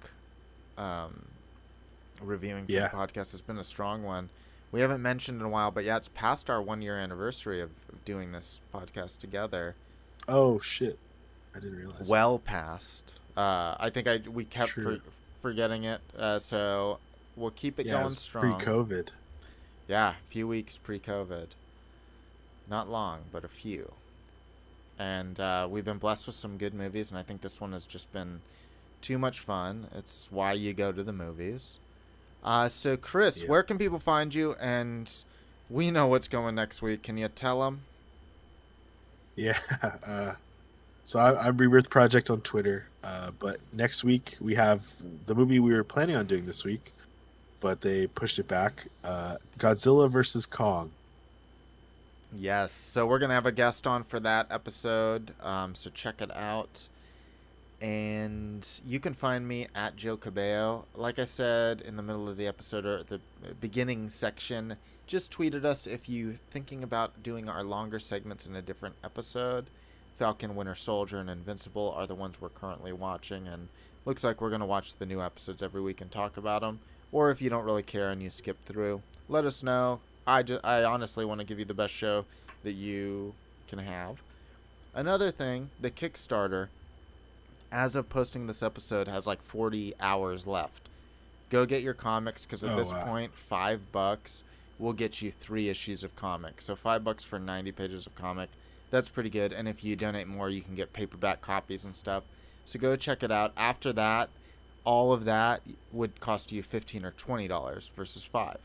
Um, reviewing for Yeah. the podcast has been a strong one. We haven't mentioned in a while, but yeah, it's past our one year anniversary of doing this podcast together Oh shit! I didn't realize. well past. Uh, I think I we kept for, forgetting it. Uh, so we'll keep it yeah, going it strong. Pre-COVID. Yeah, a few weeks pre-COVID. Not long, but a few. And uh, we've been blessed with some good movies, and I think this one has just been too much fun. It's why you go to the movies. Uh, so, Chris, Yeah. where can people find you? And we know what's going next week. Can you tell them? Yeah. Uh, so I, I'm Rebirth Project on Twitter. Uh, but next week we have the movie we were planning on doing this week, but they pushed it back. Uh, Godzilla versus Kong. Yes. So we're gonna have a guest on for that episode. Um, so check it out. And you can find me at Joe Cabello. Like I said in the middle of the episode or the beginning section, just tweeted us if you thinking about doing our longer segments in a different episode. Falcon, Winter Soldier, and Invincible are the ones we're currently watching, and looks like we're gonna watch the new episodes every week and talk about them. Or if you don't really care and you skip through, let us know. I, ju- I honestly want to give you the best show that you can have. Another thing, the Kickstarter, as of posting this episode, has like 40 hours left. Go get your comics because at Oh, this wow. point, five bucks will get you three issues of comic. So five bucks for 90 pages of comic. That's pretty good. And if you donate more, you can get paperback copies and stuff. So go check it out. After that, all of that would cost you 15 or 20 dollars versus 5.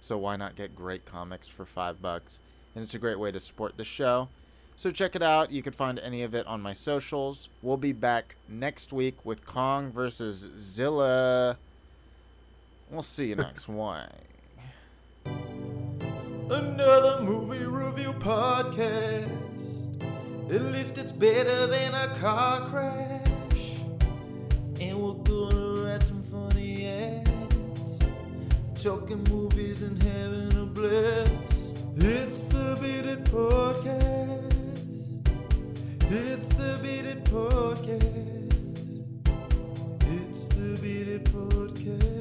So why not get great comics for 5 bucks? And it's a great way to support the show. So check it out. You can find any of it on my socials. We'll be back next week with Kong versus Zilla. We'll see you next one. Another movie review podcast. At least it's better than a car crash. And we're gonna talking movies and having a blast. It's the Beat Podcast. It's the Beat Podcast. It's the Beat Podcast.